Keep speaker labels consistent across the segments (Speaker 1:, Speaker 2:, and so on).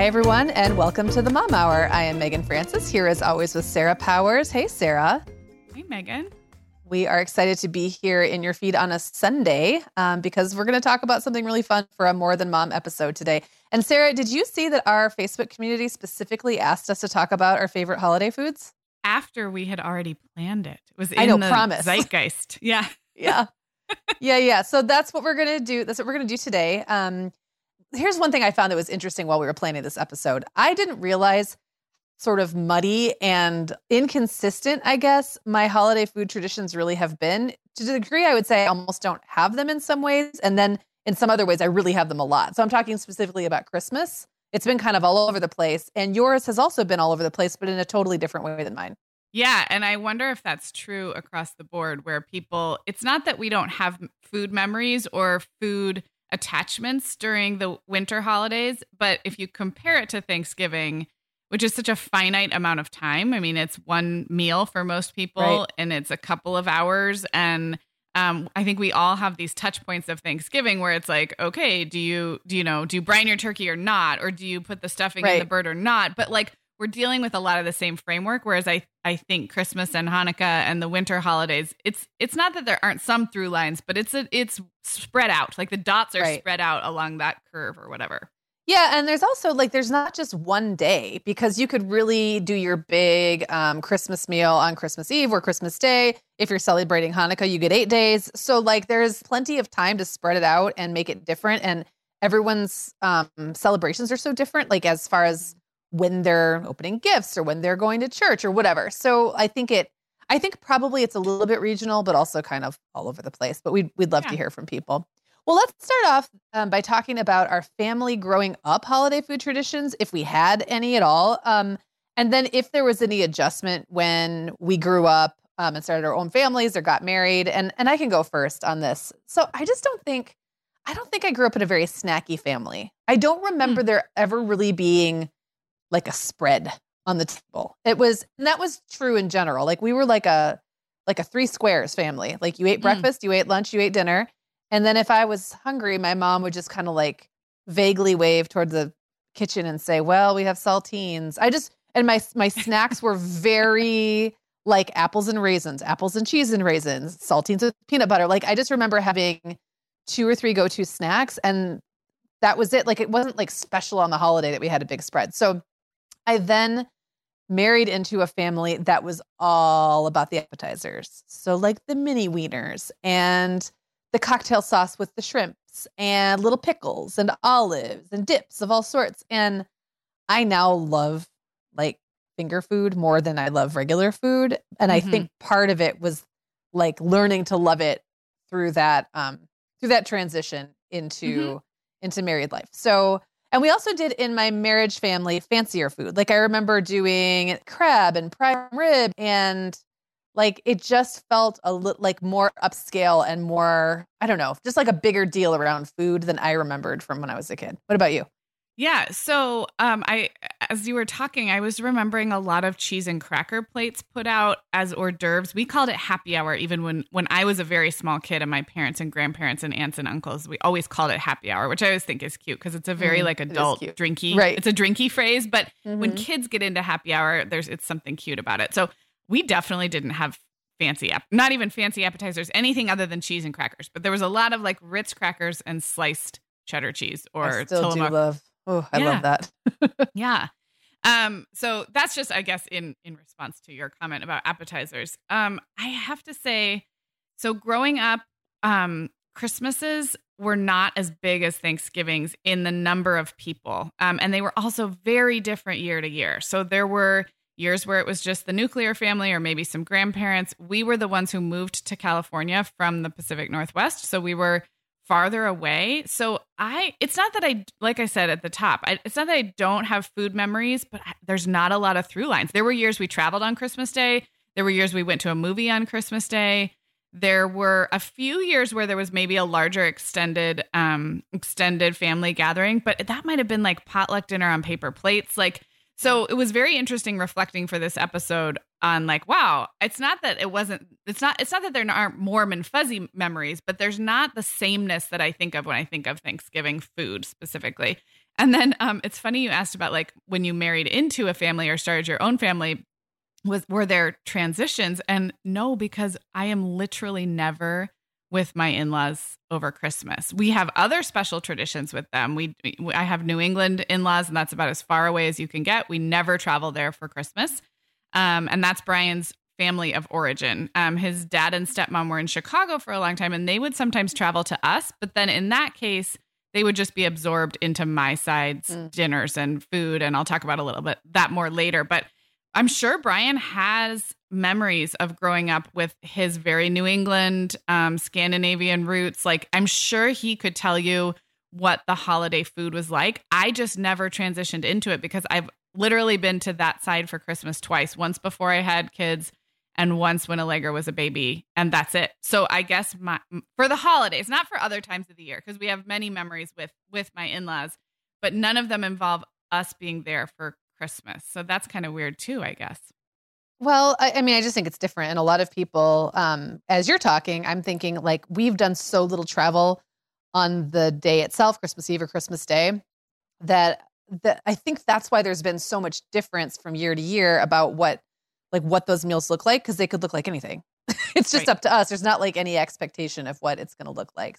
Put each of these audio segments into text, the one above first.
Speaker 1: Hi, everyone, and welcome to the Mom Hour. I am Meagan Francis, here as always with Sarah Powers. Hey, Sarah.
Speaker 2: Hey, Meagan.
Speaker 1: We are excited to be here in your feed on a Sunday um, because we're going to talk about something really fun for a More Than Mom episode today. And Sarah, did you see that our Facebook community specifically asked us to talk about our favorite holiday foods?
Speaker 2: After we had already planned it. It was in
Speaker 1: I know,
Speaker 2: the
Speaker 1: promise.
Speaker 2: zeitgeist. Yeah.
Speaker 1: yeah. Yeah, yeah. So that's what we're going to do. That's what we're going to do today. Um, here's one thing I found that was interesting while we were planning this episode. I didn't realize sort of muddy and inconsistent, I guess, my holiday food traditions really have been. To the degree I would say I almost don't have them in some ways. And then in some other ways, I really have them a lot. So I'm talking specifically about Christmas. It's been kind of all over the place. And yours has also been all over the place, but in a totally different way than mine.
Speaker 2: Yeah. And I wonder if that's true across the board, where people, it's not that we don't have food memories or food attachments during the winter holidays, but if you compare it to Thanksgiving, which is such a finite amount of time. I mean, it's one meal for most people right. and it's a couple of hours. And um, I think we all have these touch points of Thanksgiving where it's like, okay, do you, do you know, do you brine your turkey or not? Or do you put the stuffing right. in the bird or not? But like, we're dealing with a lot of the same framework whereas i i think christmas and hanukkah and the winter holidays it's it's not that there aren't some through lines but it's a, it's spread out like the dots are right. spread out along that curve or whatever
Speaker 1: yeah, and there's also like there's not just one day because you could really do your big um, Christmas meal on Christmas Eve or Christmas Day. If you're celebrating Hanukkah, you get eight days. So like there's plenty of time to spread it out and make it different. And everyone's um, celebrations are so different, like as far as when they're opening gifts or when they're going to church or whatever. So I think it. I think probably it's a little bit regional, but also kind of all over the place. But we'd we'd love yeah. to hear from people. Well, let's start off um, by talking about our family growing up holiday food traditions, if we had any at all. Um, and then if there was any adjustment when we grew up um, and started our own families or got married. And, and I can go first on this. So I just don't think, I don't think I grew up in a very snacky family. I don't remember mm. there ever really being like a spread on the table. It was, and that was true in general. Like we were like a, like a three squares family. Like you ate hmm. breakfast, mm. you ate lunch, you ate dinner and then if I was hungry, my mom would just kind of like vaguely wave towards the kitchen and say, "Well, we have saltines." I just and my my snacks were very like apples and raisins, apples and cheese and raisins, saltines with peanut butter. Like I just remember having two or three go-to snacks and that was it. Like it wasn't like special on the holiday that we had a big spread. So I then married into a family that was all about the appetizers. So like the mini wieners and the cocktail sauce with the shrimps and little pickles and olives and dips of all sorts. And I now love like finger food more than I love regular food. And mm-hmm. I think part of it was like learning to love it through that um through that transition into mm-hmm. into married life. So And we also did in my marriage family fancier food. Like I remember doing crab and prime rib and like it just felt a little like more upscale and more I don't know, just like a bigger deal around food than I remembered from when I was a kid. What about you?
Speaker 2: Yeah. So, um, I, as you were talking, I was remembering a lot of cheese and cracker plates put out as hors d'oeuvres. We called it happy hour, even when when I was a very small kid, and my parents and grandparents and aunts and uncles, we always called it happy hour, which I always think is cute because it's a very mm, like adult drinky,
Speaker 1: right?
Speaker 2: It's a drinky phrase, but mm-hmm. when kids get into happy hour, there's it's something cute about it. So we definitely didn't have fancy, not even fancy appetizers, anything other than cheese and crackers. But there was a lot of like Ritz crackers and sliced cheddar cheese or
Speaker 1: I still Tillamook. do love Oh, I yeah. love
Speaker 2: that. yeah. Um, so that's just, I guess, in in response to your comment about appetizers. Um, I have to say, so growing up, um, Christmases were not as big as Thanksgivings in the number of people, um, and they were also very different year to year. So there were years where it was just the nuclear family or maybe some grandparents. We were the ones who moved to California from the Pacific Northwest, so we were farther away. So I, it's not that I, like I said at the top, I, it's not that I don't have food memories, but I, there's not a lot of through lines. There were years we traveled on Christmas Day. There were years we went to a movie on Christmas Day. There were a few years where there was maybe a larger extended, um, extended family gathering, but that might have been like potluck dinner on paper plates. Like so it was very interesting reflecting for this episode on like, wow, it's not that it wasn't, it's not, it's not that there aren't warm and fuzzy memories, but there's not the sameness that I think of when I think of Thanksgiving food specifically. And then um, it's funny you asked about like when you married into a family or started your own family, was were there transitions? And no, because I am literally never with my in-laws over Christmas. We have other special traditions with them. We I have New England in-laws and that's about as far away as you can get. We never travel there for Christmas. Um, and that's Brian's family of origin. Um, his dad and stepmom were in Chicago for a long time and they would sometimes travel to us, but then in that case they would just be absorbed into my side's mm. dinners and food and I'll talk about a little bit that more later, but I'm sure Brian has memories of growing up with his very New England, um, Scandinavian roots. Like, I'm sure he could tell you what the holiday food was like. I just never transitioned into it because I've literally been to that side for Christmas twice once before I had kids and once when Allegra was a baby, and that's it. So I guess my for the holidays, not for other times of the year, because we have many memories with with my in laws, but none of them involve us being there for Christmas. So that's kind of weird too, I guess.
Speaker 1: Well, I, I, mean, I just think it's different. And a lot of people, um, as you're talking, I'm thinking like we've done so little travel on the day itself, Christmas Eve or Christmas Day, that that I think that's why there's been so much difference from year to year about what like what those meals look like because they could look like anything. it's just right. up to us. There's not like any expectation of what it's going to look like.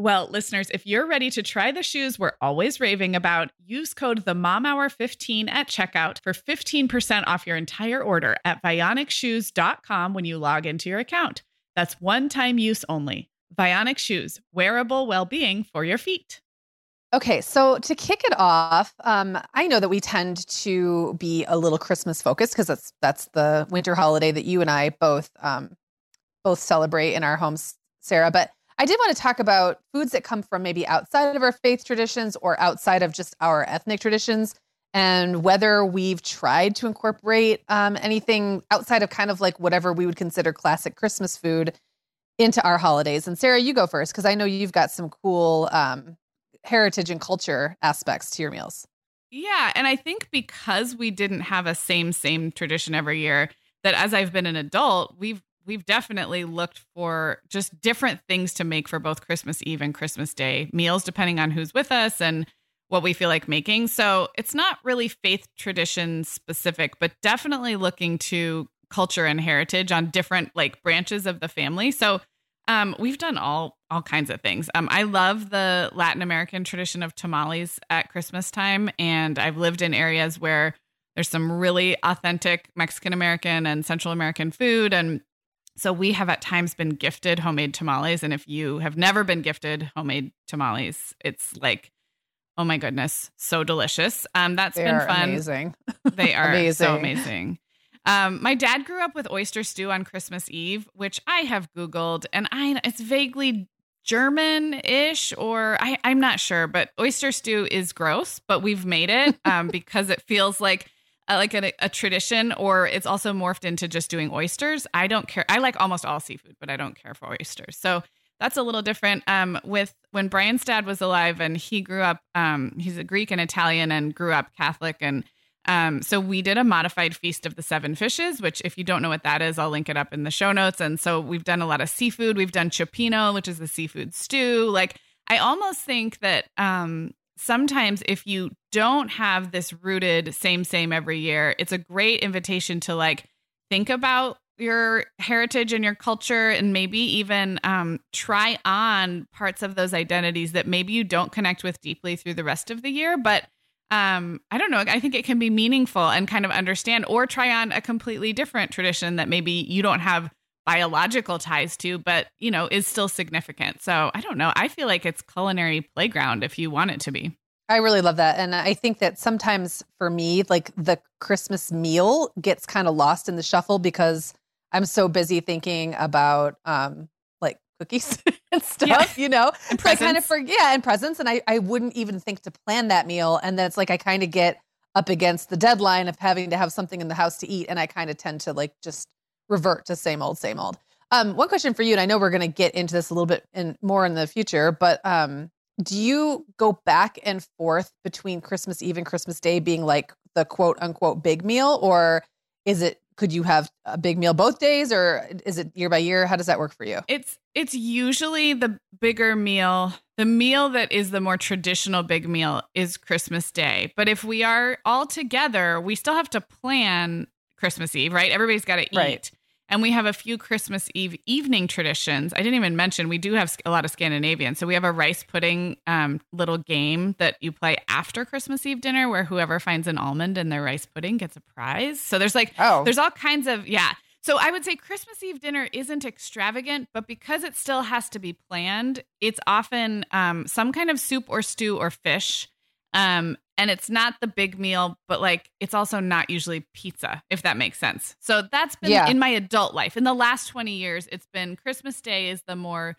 Speaker 2: Well, listeners, if you're ready to try the shoes we're always raving about, use code the Mom Hour 15 at checkout for 15% off your entire order at vionicshoes.com when you log into your account. That's one time use only. Vionic Shoes, wearable well being for your feet.
Speaker 1: Okay, so to kick it off, um, I know that we tend to be a little Christmas focused because that's that's the winter holiday that you and I both um, both celebrate in our homes, Sarah. But I did want to talk about foods that come from maybe outside of our faith traditions or outside of just our ethnic traditions, and whether we've tried to incorporate um, anything outside of kind of like whatever we would consider classic Christmas food into our holidays. And Sarah, you go first because I know you've got some cool um, heritage and culture aspects to your meals.
Speaker 2: Yeah, and I think because we didn't have a same same tradition every year, that as I've been an adult, we've we've definitely looked for just different things to make for both Christmas Eve and Christmas Day meals, depending on who's with us and what we feel like making. So it's not really faith tradition specific, but definitely looking to culture and heritage on different like branches of the family. So um, we've done all all kinds of things. Um, I love the Latin American tradition of tamales at Christmas time, and I've lived in areas where there's some really authentic Mexican American and Central American food, and so we have at times been gifted homemade tamales. And if you have never been gifted homemade tamales, it's like, oh my goodness, so delicious. Um, that's
Speaker 1: they
Speaker 2: been fun.
Speaker 1: Amazing.
Speaker 2: They are
Speaker 1: amazing.
Speaker 2: so amazing. Um, my dad grew up with oyster stew on Christmas Eve, which I have Googled, and I it's vaguely German-ish, or I, I'm not sure, but oyster stew is gross, but we've made it um, because it feels like uh, like a, a, tradition, or it's also morphed into just doing oysters. I don't care. I like almost all seafood, but I don't care for oysters. So that's a little different. Um, with when Brian's dad was alive, and he grew up, um, he's a Greek and Italian, and grew up Catholic, and um, so we did a modified feast of the seven fishes, which if you don't know what that is, I'll link it up in the show notes. And so we've done a lot of seafood. We've done cioppino, which is the seafood stew. Like I almost think that um, sometimes if you don't have this rooted same same every year, it's a great invitation to like think about your heritage and your culture and maybe even um, try on parts of those identities that maybe you don't connect with deeply through the rest of the year but um, i don't know i think it can be meaningful and kind of understand or try on a completely different tradition that maybe you don't have biological ties to but you know is still significant so i don't know i feel like it's culinary playground if you want it to be
Speaker 1: I really love that. And I think that sometimes for me, like the Christmas meal gets kind of lost in the shuffle because I'm so busy thinking about um like cookies and stuff, yeah. you know?
Speaker 2: And
Speaker 1: I kind of forget, yeah, and presents. And I, I wouldn't even think to plan that meal. And then it's like I kind of get up against the deadline of having to have something in the house to eat. And I kind of tend to like just revert to same old, same old. Um, one question for you, and I know we're going to get into this a little bit in more in the future, but um, do you go back and forth between Christmas Eve and Christmas Day being like the quote unquote big meal, or is it could you have a big meal both days, or is it year by year? How does that work for you?
Speaker 2: It's it's usually the bigger meal. The meal that is the more traditional big meal is Christmas Day. But if we are all together, we still have to plan Christmas Eve, right? Everybody's got to eat.
Speaker 1: Right.
Speaker 2: And we have a few Christmas Eve evening traditions. I didn't even mention we do have a lot of Scandinavian. So we have a rice pudding um, little game that you play after Christmas Eve dinner, where whoever finds an almond in their rice pudding gets a prize. So there's like,
Speaker 1: oh,
Speaker 2: there's all kinds of yeah. So I would say Christmas Eve dinner isn't extravagant, but because it still has to be planned, it's often um, some kind of soup or stew or fish. Um, and it's not the big meal, but like it's also not usually pizza, if that makes sense. So that's been
Speaker 1: yeah.
Speaker 2: in my adult life. In the last 20 years, it's been Christmas Day is the more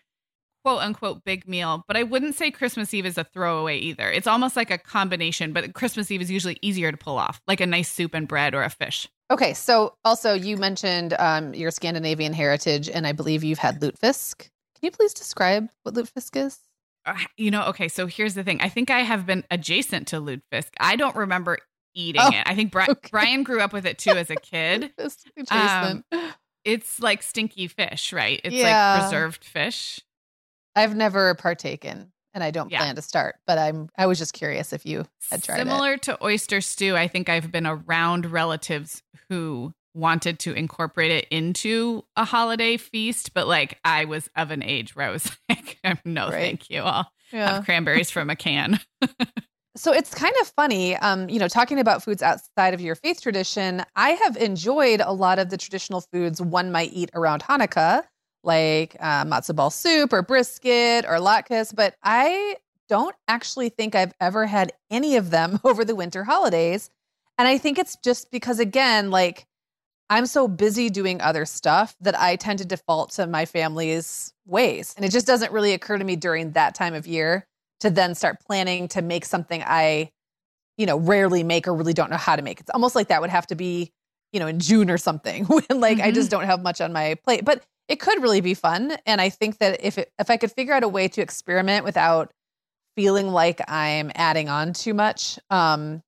Speaker 2: quote unquote big meal, but I wouldn't say Christmas Eve is a throwaway either. It's almost like a combination, but Christmas Eve is usually easier to pull off, like a nice soup and bread or a fish.
Speaker 1: Okay, so also you mentioned um, your Scandinavian heritage, and I believe you've had lutefisk. Can you please describe what lutefisk is?
Speaker 2: Uh, you know, okay, so here's the thing. I think I have been adjacent to lutefisk. I don't remember eating
Speaker 1: Oh,
Speaker 2: it. I think Bri-
Speaker 1: okay.
Speaker 2: Brian grew up with it too as a kid.
Speaker 1: Adjacent.
Speaker 2: It's like stinky fish, right? It's
Speaker 1: Yeah.
Speaker 2: like preserved fish.
Speaker 1: I've never partaken, and I don't
Speaker 2: Yeah.
Speaker 1: plan to start. But I'm. I was just curious if you had tried it.
Speaker 2: Similar to oyster stew, I think I've been around relatives who wanted to incorporate it into a holiday feast, but like I was of an age where I was like, no,
Speaker 1: Right.
Speaker 2: thank you. I'll
Speaker 1: Yeah.
Speaker 2: have cranberries from a can.
Speaker 1: So it's kind of funny, um, you know, talking about foods outside of your faith tradition. I have enjoyed a lot of the traditional foods one might eat around Hanukkah, like uh, matzo ball soup or brisket or latkes, but I don't actually think I've ever had any of them over the winter holidays. And I think it's just because, again, like I'm so busy doing other stuff that I tend to default to my family's ways. And it just doesn't really occur to me during that time of year to then start planning to make something I, you know, rarely make or really don't know how to make. It's almost like that would have to be, you know, in June or something when like I just don't have much on my plate. But it could really be fun. And I think that if it, if I could figure out a way to experiment without feeling like I'm adding on too much um,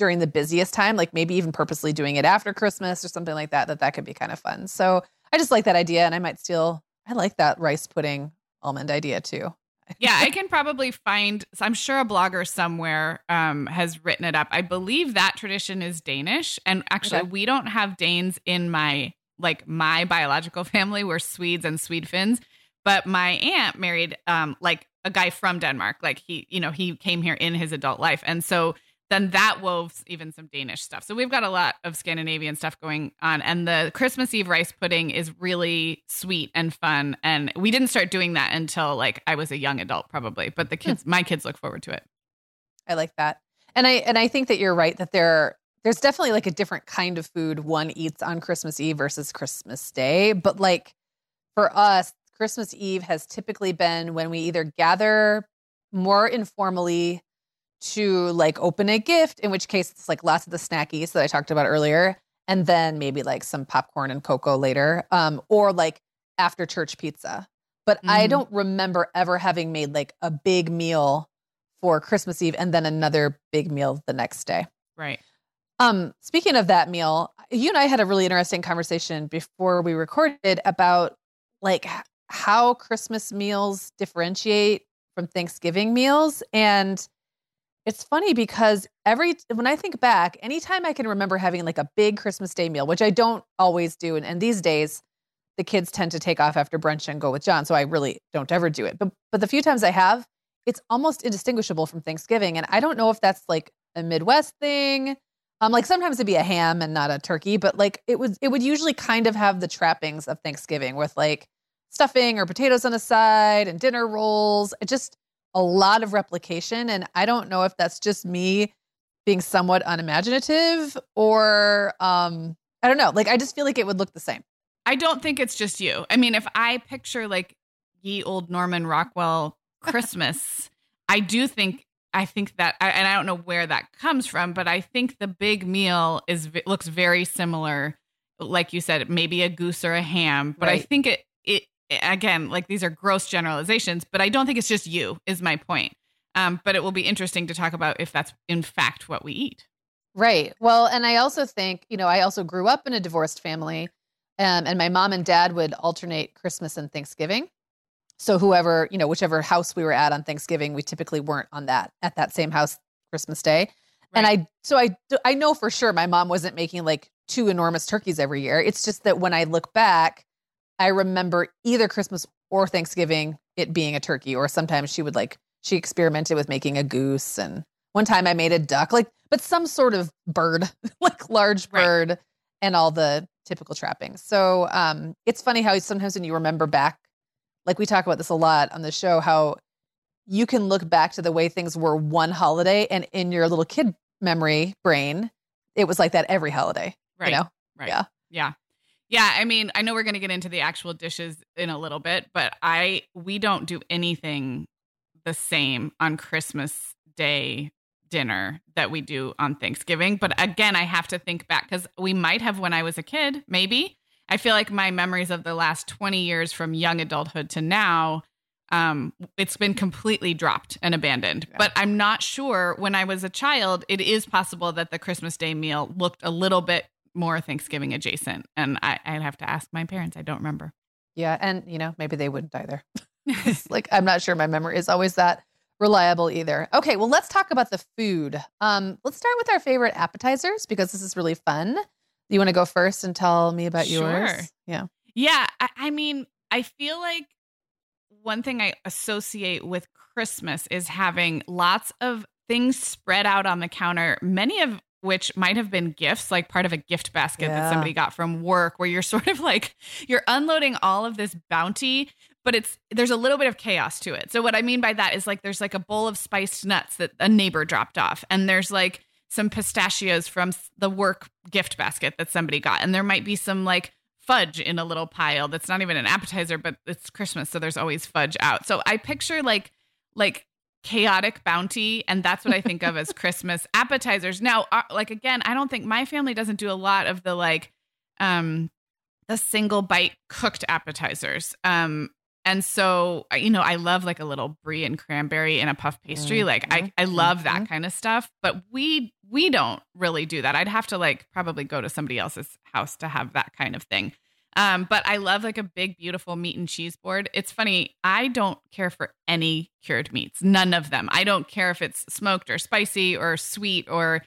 Speaker 1: during the busiest time, like maybe even purposely doing it after Christmas or something like that, that that could be kind of fun. So I just like that idea, and I might steal. I like that rice pudding almond idea too.
Speaker 2: yeah, I can probably find. I'm sure a blogger somewhere um, has written it up. I believe that tradition is Danish, and actually,
Speaker 1: Okay.
Speaker 2: we don't have Danes in my like my biological family. We're Swedes and Swede Finns, but my aunt married um, like a guy from Denmark. Like he, you know, he came here in his adult life, and so then that wove even some Danish stuff. So we've got a lot of Scandinavian stuff going on. And the Christmas Eve rice pudding is really sweet and fun. And we didn't start doing that until like I was a young adult, probably. But the kids, hmm. my kids look forward to it.
Speaker 1: I like that. And I and I think that you're right that there there's definitely like a different kind of food one eats on Christmas Eve versus Christmas Day. But like for us, Christmas Eve has typically been when we either gather more informally to like open a gift, in which case it's like lots of the snackies that I talked about earlier, and then maybe like some popcorn and cocoa later, um, or like after church pizza. But I
Speaker 2: Mhm.
Speaker 1: don't remember ever having made like a big meal for Christmas Eve and then another big meal the next day.
Speaker 2: Right.
Speaker 1: Um, speaking of that meal, you and I had a really interesting conversation before we recorded about like how Christmas meals differentiate from Thanksgiving meals. And it's funny because every when I think back, anytime I can remember having like a big Christmas Day meal, which I don't always do, and, and these days the kids tend to take off after brunch and go with John, so I really don't ever do it. But but the few times I have, it's almost indistinguishable from Thanksgiving, and I don't know if that's like a Midwest thing. Um, like sometimes it'd be a ham and not a turkey, but like it was, it would usually kind of have the trappings of Thanksgiving with like stuffing or potatoes on the side and dinner rolls. It just a lot of replication, and I don't know if that's just me being somewhat unimaginative or um, I don't know. Like I just feel like it would look the same.
Speaker 2: I don't think it's just you. I mean, if I picture like ye old Norman Rockwell Christmas, I do think I think that, I- and I don't know where that comes from, but I think the big meal is looks very similar. Like you said, maybe a goose or a ham, but I think it it again like these are gross generalizations, but I don't think it's just you. Is my point. Um, but it will be interesting to talk about if that's in fact what we eat.
Speaker 1: Right. Well, and I also think, you know, I also grew up in a divorced family, um, and my mom and dad would alternate Christmas and Thanksgiving. So whoever, you know, whichever house we were at on Thanksgiving, we typically weren't on that at that same house Christmas Day. And I, so I, I know for sure my mom wasn't making like two enormous turkeys every year. It's just that when I look back, I remember either Christmas or Thanksgiving it being a turkey, or sometimes she would like she experimented with making a goose, and one time I made a duck, like but some sort of bird, like large
Speaker 2: Right.
Speaker 1: bird, and all the typical trappings. So um, it's funny how sometimes when you remember back, like we talk about this a lot on the show, how you can look back to the way things were one holiday, and in your little kid memory brain, it was like that every holiday.
Speaker 2: Right.
Speaker 1: You know,
Speaker 2: Right.
Speaker 1: Yeah.
Speaker 2: Yeah. Yeah. I mean, I know we're going to get into the actual dishes in a little bit, but I, we don't do anything the same on Christmas Day dinner that we do on Thanksgiving. But again, I have to think back because we might have when I was a kid, maybe. I feel like my memories of the last 20 years from young adulthood to now um, it's been completely dropped and abandoned. Yeah. But I'm not sure. When I was a child, it is possible that the Christmas Day meal looked a little bit more Thanksgiving adjacent, and I, I'd have to ask my parents. I don't remember.
Speaker 1: Yeah, and you know maybe they wouldn't either. like I'm not sure my memory is always that reliable either. Okay, well let's talk about the food. Um, let's start with our favorite appetizers because this is really fun. You want to go first and tell me about sure. yours?
Speaker 2: Yeah. Yeah. I, I mean, I feel like one thing I associate with Christmas is having lots of things spread out on the counter, many of which might have been gifts, like part of a gift basket yeah. that somebody got from work, where you're sort of like you're unloading all of this bounty, but it's there's a little bit of chaos to it. So what I mean by that is like there's like a bowl of spiced nuts that a neighbor dropped off, and there's like some pistachios from the work gift basket that somebody got, and there might be some like fudge in a little pile that's not even an appetizer, but it's Christmas, so there's always fudge out. So I picture like like chaotic bounty and that's what i think of as christmas appetizers. Now uh, like again i don't think my family doesn't do a lot of the like um the single bite cooked appetizers. Um and so you know i love like a little brie and cranberry in a puff pastry. Mm-hmm. like i i love that mm-hmm. kind of stuff but we we don't really do that. I'd have to like probably go to somebody else's house to have that kind of thing um, but I love like a big, beautiful meat and cheese board. It's funny. I don't care for any cured meats, none of them. I don't care if it's smoked or spicy or sweet or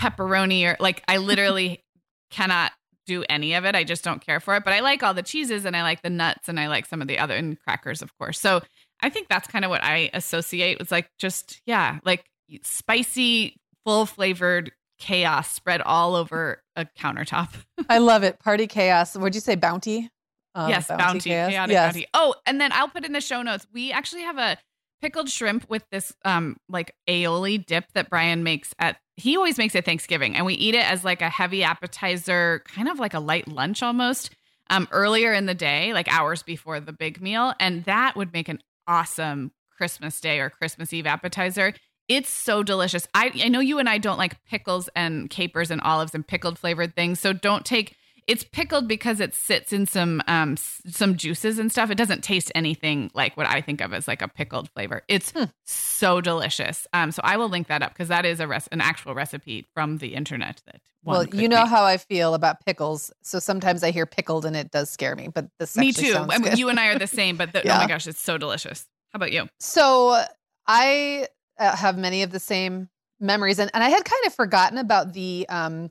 Speaker 2: pepperoni or like I literally cannot do any of it. I just don't care for it. But I like all the cheeses and I like the nuts and I like some of the other and crackers, of course. So I think that's kind of what I associate with like just, yeah, like spicy, full flavored chaos spread all over a countertop.
Speaker 1: I love it. Party chaos. What'd you say? Bounty?
Speaker 2: Um, yes, bounty, bounty chaotic yes. bounty. Oh, and then I'll put in the show notes. We actually have a pickled shrimp with this um like aioli dip that Brian makes at he always makes it Thanksgiving and we eat it as like a heavy appetizer, kind of like a light lunch almost. Um earlier in the day, like hours before the big meal, and that would make an awesome Christmas Day or Christmas Eve appetizer. It's so delicious. I I know you and I don't like pickles and capers and olives and pickled flavored things, so don't take it's pickled because it sits in some um some juices and stuff. It doesn't taste anything like what I think of as like a pickled flavor. It's hmm. so delicious. Um, so I will link that up because that is a res- an actual recipe from the internet. That
Speaker 1: well, you know make. how I feel about pickles. So sometimes I hear pickled and it does scare me. But this me too. I mean,
Speaker 2: you and I are the same. But the, yeah. oh my gosh, it's so delicious. How about you?
Speaker 1: So I uh, have many of the same memories, and and I had kind of forgotten about the um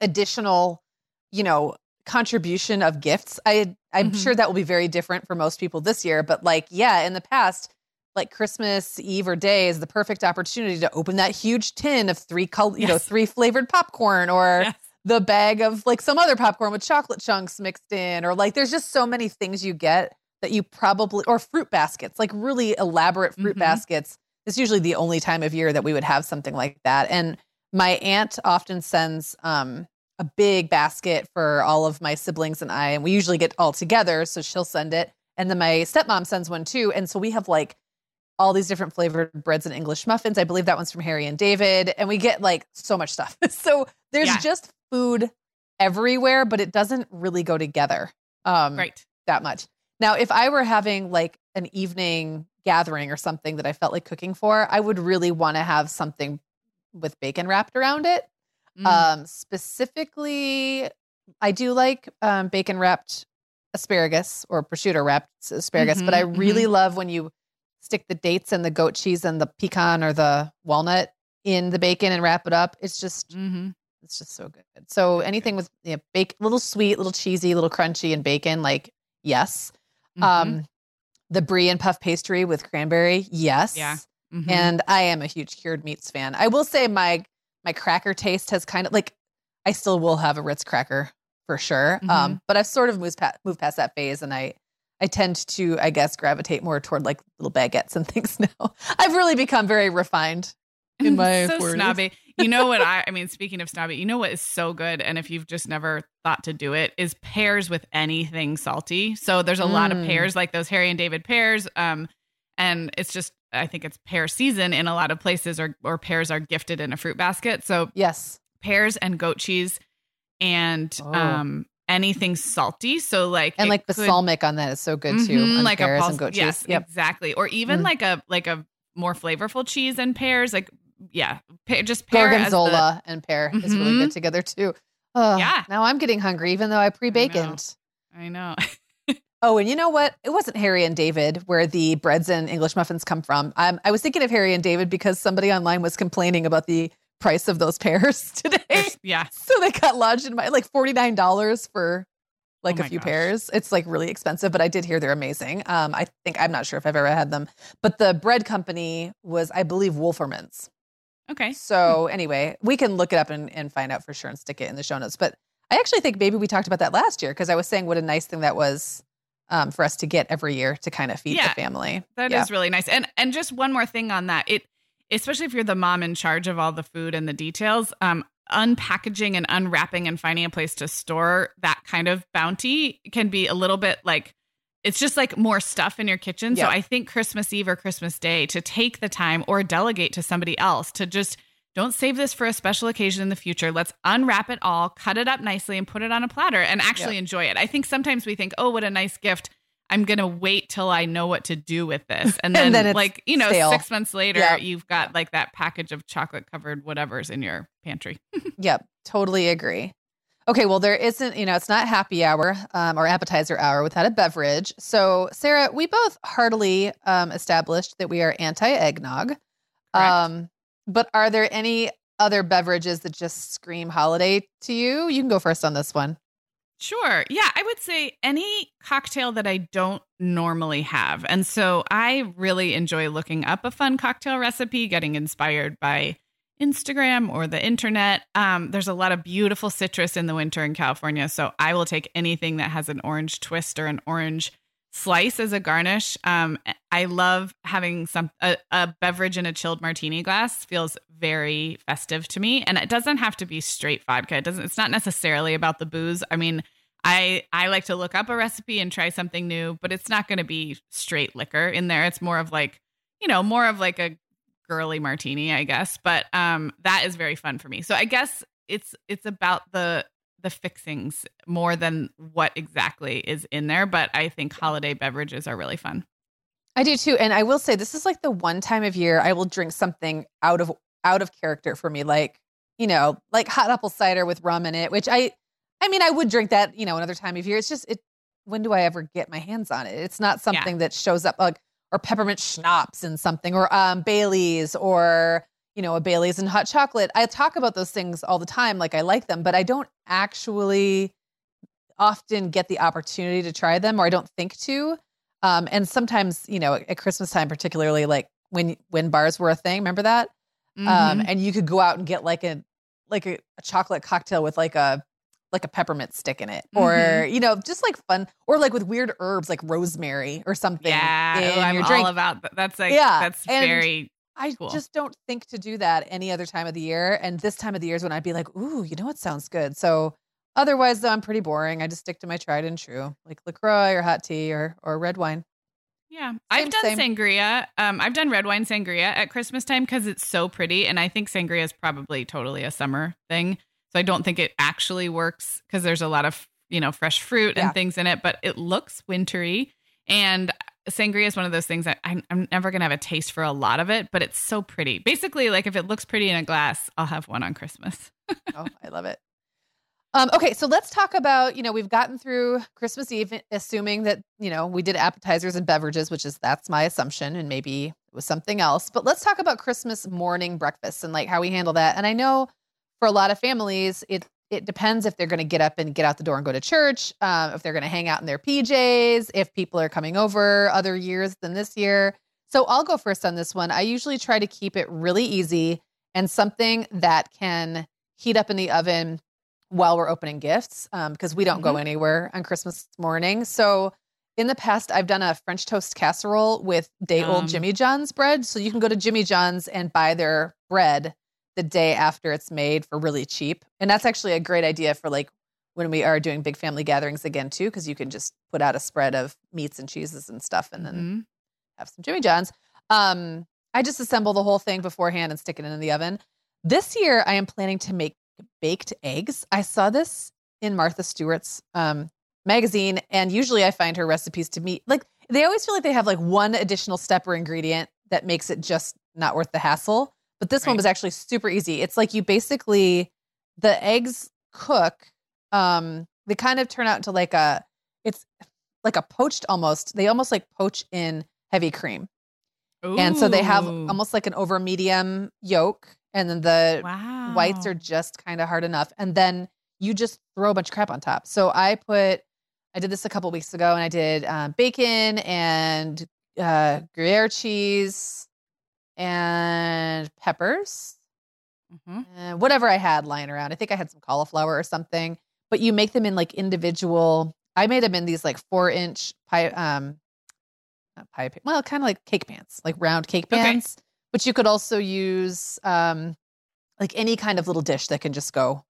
Speaker 1: additional you know contribution of gifts i i'm mm-hmm. sure that will be very different for most people this year but like yeah in the past like christmas eve or day is the perfect opportunity to open that huge tin of three color yes. you know three flavored popcorn or yes. the bag of like some other popcorn with chocolate chunks mixed in or like there's just so many things you get that you probably or fruit baskets like really elaborate fruit mm-hmm. baskets it's usually the only time of year that we would have something like that and my aunt often sends um a big basket for all of my siblings and I, and we usually get all together. So she'll send it. And then my stepmom sends one too. And so we have like all these different flavored breads and English muffins. I believe that one's from Harry and David. And we get like so much stuff. so there's yeah. just food everywhere, but it doesn't really go together. Um, right. That much. Now, if I were having like an evening gathering or something that I felt like cooking for, I would really want to have something with bacon wrapped around it. Mm. Um, specifically, I do like um, bacon wrapped asparagus or prosciutto wrapped asparagus, mm-hmm, but I really mm-hmm. love when you stick the dates and the goat cheese and the pecan or the walnut in the bacon and wrap it up. It's just mm-hmm. it's just so good. So anything with you know, bake, little sweet, little cheesy, little crunchy, and bacon, like yes. Mm-hmm. Um, the brie and puff pastry with cranberry, yes.
Speaker 2: Yeah. Mm-hmm.
Speaker 1: And I am a huge cured meats fan. I will say my my cracker taste has kind of like I still will have a Ritz cracker for sure. Um, mm-hmm. Um, but I've sort of moved past, moved past that phase and I I tend to, I guess, gravitate more toward like little baguettes and things now. I've really become very refined in my
Speaker 2: so snobby. You know what I I mean, speaking of snobby, you know what is so good, and if you've just never thought to do it, is pears with anything salty. So there's a mm. lot of mm. pears, like those Harry and David pears. Um, and it's just I think it's pear season in a lot of places, or or pears are gifted in a fruit basket. So
Speaker 1: yes,
Speaker 2: pears and goat cheese, and oh. um anything salty. So like
Speaker 1: and like
Speaker 2: could-
Speaker 1: balsamic on that is so good too.
Speaker 2: Mhm,
Speaker 1: on
Speaker 2: like a pulse,
Speaker 1: and goat
Speaker 2: yes.
Speaker 1: Yep.
Speaker 2: exactly. Or even
Speaker 1: Mm.
Speaker 2: like a like a more flavorful cheese and pears. Like yeah, pa- just pear as the-
Speaker 1: and pear is really
Speaker 2: Mhm.
Speaker 1: good together too. Oh,
Speaker 2: Yeah.
Speaker 1: Now I'm getting hungry, even though I pre-baconed.
Speaker 2: I know.
Speaker 1: Oh, and you know what? It wasn't Harry and David where the breads and English muffins come from. Um, I was thinking of Harry and David because somebody online was complaining about the price of those pears today.
Speaker 2: yeah.
Speaker 1: so they got lodged in my like forty nine dollars for like
Speaker 2: Oh
Speaker 1: a few
Speaker 2: gosh.
Speaker 1: pears. It's like really expensive, but I did hear they're amazing. Um, I think I'm not sure if I've ever had them, but the bread company was, I believe, Wolferman's.
Speaker 2: Okay.
Speaker 1: So anyway, we can look it up and, and find out for sure and stick it in the show notes. But I actually think maybe we talked about that last year because I was saying what a nice thing that was um, for us to get every year to kind of feed
Speaker 2: Yeah.
Speaker 1: the family.
Speaker 2: That is
Speaker 1: Yeah.
Speaker 2: really nice. And and just one more thing on that. It especially if you're the mom in charge of all the food and the details, um unpackaging and unwrapping and finding a place to store that kind of bounty can be a little bit like it's just like more stuff in your kitchen.
Speaker 1: Yeah.
Speaker 2: So I think Christmas Eve or Christmas Day to take the time or delegate to somebody else to just don't save this for a special occasion in the future. Let's unwrap it all, cut it up nicely, and put it on a platter and actually enjoy it. I think sometimes we think, oh, what a nice gift. I'm going to wait till I know what to do with this. And then,
Speaker 1: And then
Speaker 2: like, you know,
Speaker 1: stale.
Speaker 2: six months later,
Speaker 1: Yeah.
Speaker 2: you've got like that package of chocolate covered whatever's in your pantry.
Speaker 1: Yep, totally agree. Okay, well, there isn't, you know, it's not happy hour um, or appetizer hour without a beverage. So, Sarah, we both heartily um, established that we are anti eggnog. Um, but are there any other beverages that just scream holiday to you? You can go first on this one.
Speaker 2: Sure. Yeah, I would say any cocktail that I don't normally have. And so I really enjoy looking up a fun cocktail recipe, getting inspired by Instagram or the internet. Um, there's a lot of beautiful citrus in the winter in California. So I will take anything that has an orange twist or an orange slice as a garnish. Um, I love having some a, a beverage in a chilled martini glass feels very festive to me, and it doesn't have to be straight vodka. It doesn't. It's not necessarily about the booze. I mean, I I like to look up a recipe and try something new, but it's not going to be straight liquor in there. It's more of like you know more of like a girly martini, I guess. But um, that is very fun for me. So I guess it's it's about the the fixings more than what exactly is in there. But I think holiday beverages are really fun.
Speaker 1: I do too. And I will say this is like the one time of year I will drink something out of out of character for me, like, you know, like hot apple cider with rum in it, which I I mean I would drink that, you know, another time of year. It's just it when do I ever get my hands on it? It's not something that shows up like or peppermint schnapps and something or um Bailey's or you know, a Bailey's and hot chocolate. I talk about those things all the time, like I like them, but I don't actually often get the opportunity to try them or I don't think to. Um, and sometimes, you know, at Christmas time, particularly like when when bars were a thing, remember that? Um,
Speaker 2: Mhm.
Speaker 1: and you could go out and get like a like a, a chocolate cocktail with like a like a peppermint stick in it, or
Speaker 2: Mhm.
Speaker 1: you know, just like fun, or like with weird herbs like rosemary or something.
Speaker 2: yeah,
Speaker 1: in
Speaker 2: oh, I'm
Speaker 1: your
Speaker 2: all
Speaker 1: drink.
Speaker 2: about that. That's like
Speaker 1: Yeah,
Speaker 2: that's
Speaker 1: and
Speaker 2: very
Speaker 1: I
Speaker 2: cool.
Speaker 1: just don't think to do that any other time of the year. And this time of the year is when I'd be like, ooh, you know what sounds good. So otherwise, though, I'm pretty boring. I just stick to my tried and true, like Lacroix or hot tea or or red wine.
Speaker 2: Yeah, I've done
Speaker 1: same.
Speaker 2: sangria. Um, I've done red wine sangria at Christmas time because it's so pretty, and I think sangria is probably totally a summer thing. So I don't think it actually works because there's a lot of you know fresh fruit and
Speaker 1: Yeah.
Speaker 2: things in it, but it looks wintry. And sangria is one of those things that I'm, I'm never gonna have a taste for a lot of it, but it's so pretty. Basically, like if it looks pretty in a glass, I'll have one on Christmas.
Speaker 1: oh, I love it. Um, okay, so let's talk about, you know, we've gotten through Christmas Eve, assuming that, you know, we did appetizers and beverages, which is that's my assumption, and maybe it was something else. But let's talk about Christmas morning breakfast and like how we handle that. And I know for a lot of families, it it depends if they're going to get up and get out the door and go to church, um, if they're going to hang out in their PJs, if people are coming over other years than this year. So I'll go first on this one. I usually try to keep it really easy and something that can heat up in the oven while we're opening gifts um, because we don't go mm-hmm. anywhere on Christmas morning. So in the past, I've done a French toast casserole with day old
Speaker 2: Yum.
Speaker 1: Jimmy John's bread. So you can go to Jimmy John's and buy their bread the day after it's made for really cheap. And that's actually a great idea for like when we are doing big family gatherings again too, because you can just put out a spread of meats and cheeses and stuff and then
Speaker 2: Mhm.
Speaker 1: have some Jimmy John's. Um, I just assemble the whole thing beforehand and stick it in the oven. This year, I am planning to make baked eggs. I saw this in Martha Stewart's um, magazine, and usually I find her recipes to meet like they always feel like they have like one additional step or ingredient that makes it just not worth the hassle. But this right. one was actually super easy. It's like you basically the eggs cook. Um, they kind of turn out into like a it's like a poached almost. They almost like poach in heavy cream. Ooh. And so they have almost like an over medium yolk, and then the wow. whites are just kind of hard enough. And then you just throw a bunch of crap on top. So I put, I did this a couple weeks ago, and I did uh, bacon and uh, Gruyere cheese and peppers, mm-hmm. and whatever I had lying around. I think I had some cauliflower or something. But you make them in like individual. I made them in these like four inch pie, um, pie, well, kind of like cake pans, like round cake pans. Okay. But you could also use um, like any kind of little dish that can just go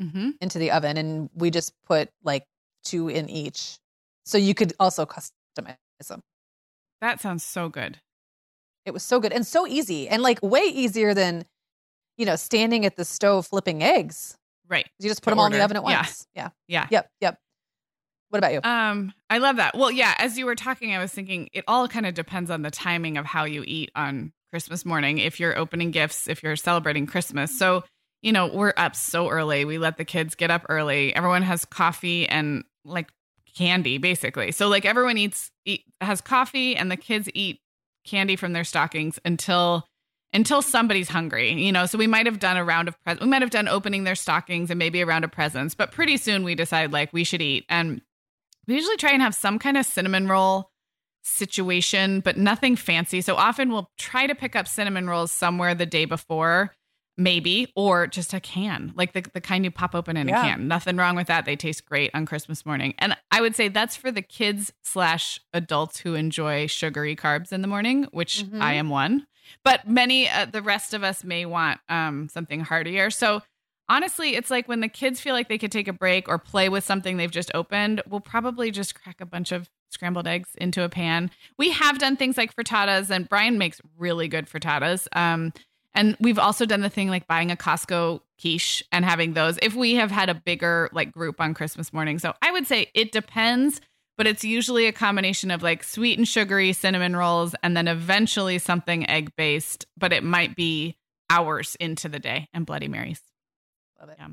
Speaker 1: mm-hmm. into the oven. And we just put like two in each. So you could also customize them.
Speaker 2: That sounds so good.
Speaker 1: It was so good and so easy and like way easier than, you know, standing at the stove flipping eggs.
Speaker 2: Right.
Speaker 1: You just put them order. all in the oven at once.
Speaker 2: Yeah. Yeah.
Speaker 1: Yep. Yep. What about you?
Speaker 2: Um, I love that. Well, yeah, as you were talking, I was thinking it all kind of depends on the timing of how you eat on Christmas morning. If you're opening gifts, if you're celebrating Christmas. So, you know, we're up so early. We let the kids get up early. Everyone has coffee and like candy basically. So like everyone eats eat, has coffee and the kids eat candy from their stockings until until somebody's hungry, you know. So we might have done a round of presents. We might have done opening their stockings and maybe a round of presents, but pretty soon we decide like we should eat. And we usually try and have some kind of cinnamon roll situation, but nothing fancy. So often we'll try to pick up cinnamon rolls somewhere the day before, maybe, or just a can, like the, the kind you pop open in yeah. a can. Nothing wrong with that. They taste great on Christmas morning. And I would say that's for the kids slash adults who enjoy sugary carbs in the morning, which mm-hmm. I am one. But many, uh, the rest of us may want um, something heartier. So honestly, it's like when the kids feel like they could take a break or play with something they've just opened, we'll probably just crack a bunch of scrambled eggs into a pan. We have done things like frittatas, and Brian makes really good frittatas. Um, and we've also done the thing like buying a Costco quiche and having those if we have had a bigger like group on Christmas morning. So I would say it depends, but it's usually a combination of like sweet and sugary cinnamon rolls and then eventually something egg based, but it might be hours into the day and Bloody Marys.
Speaker 1: Love it. Yeah.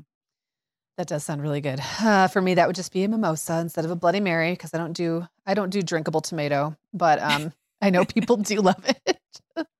Speaker 1: That does sound really good. Uh, for me, that would just be a mimosa instead of a Bloody Mary because I don't do I don't do drinkable tomato, but um, I know people do love it.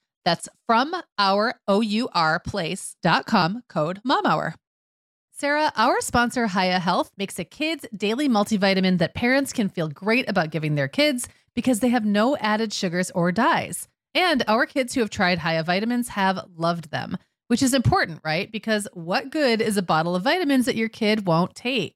Speaker 3: That's from our place.com code MOMHOUR. Sarah, our sponsor, Hiya Health, makes a kids' daily multivitamin that parents can feel great about giving their kids because they have no added sugars or dyes. And our kids who have tried Hiya vitamins have loved them, which is important, right? Because what good is a bottle of vitamins that your kid won't take?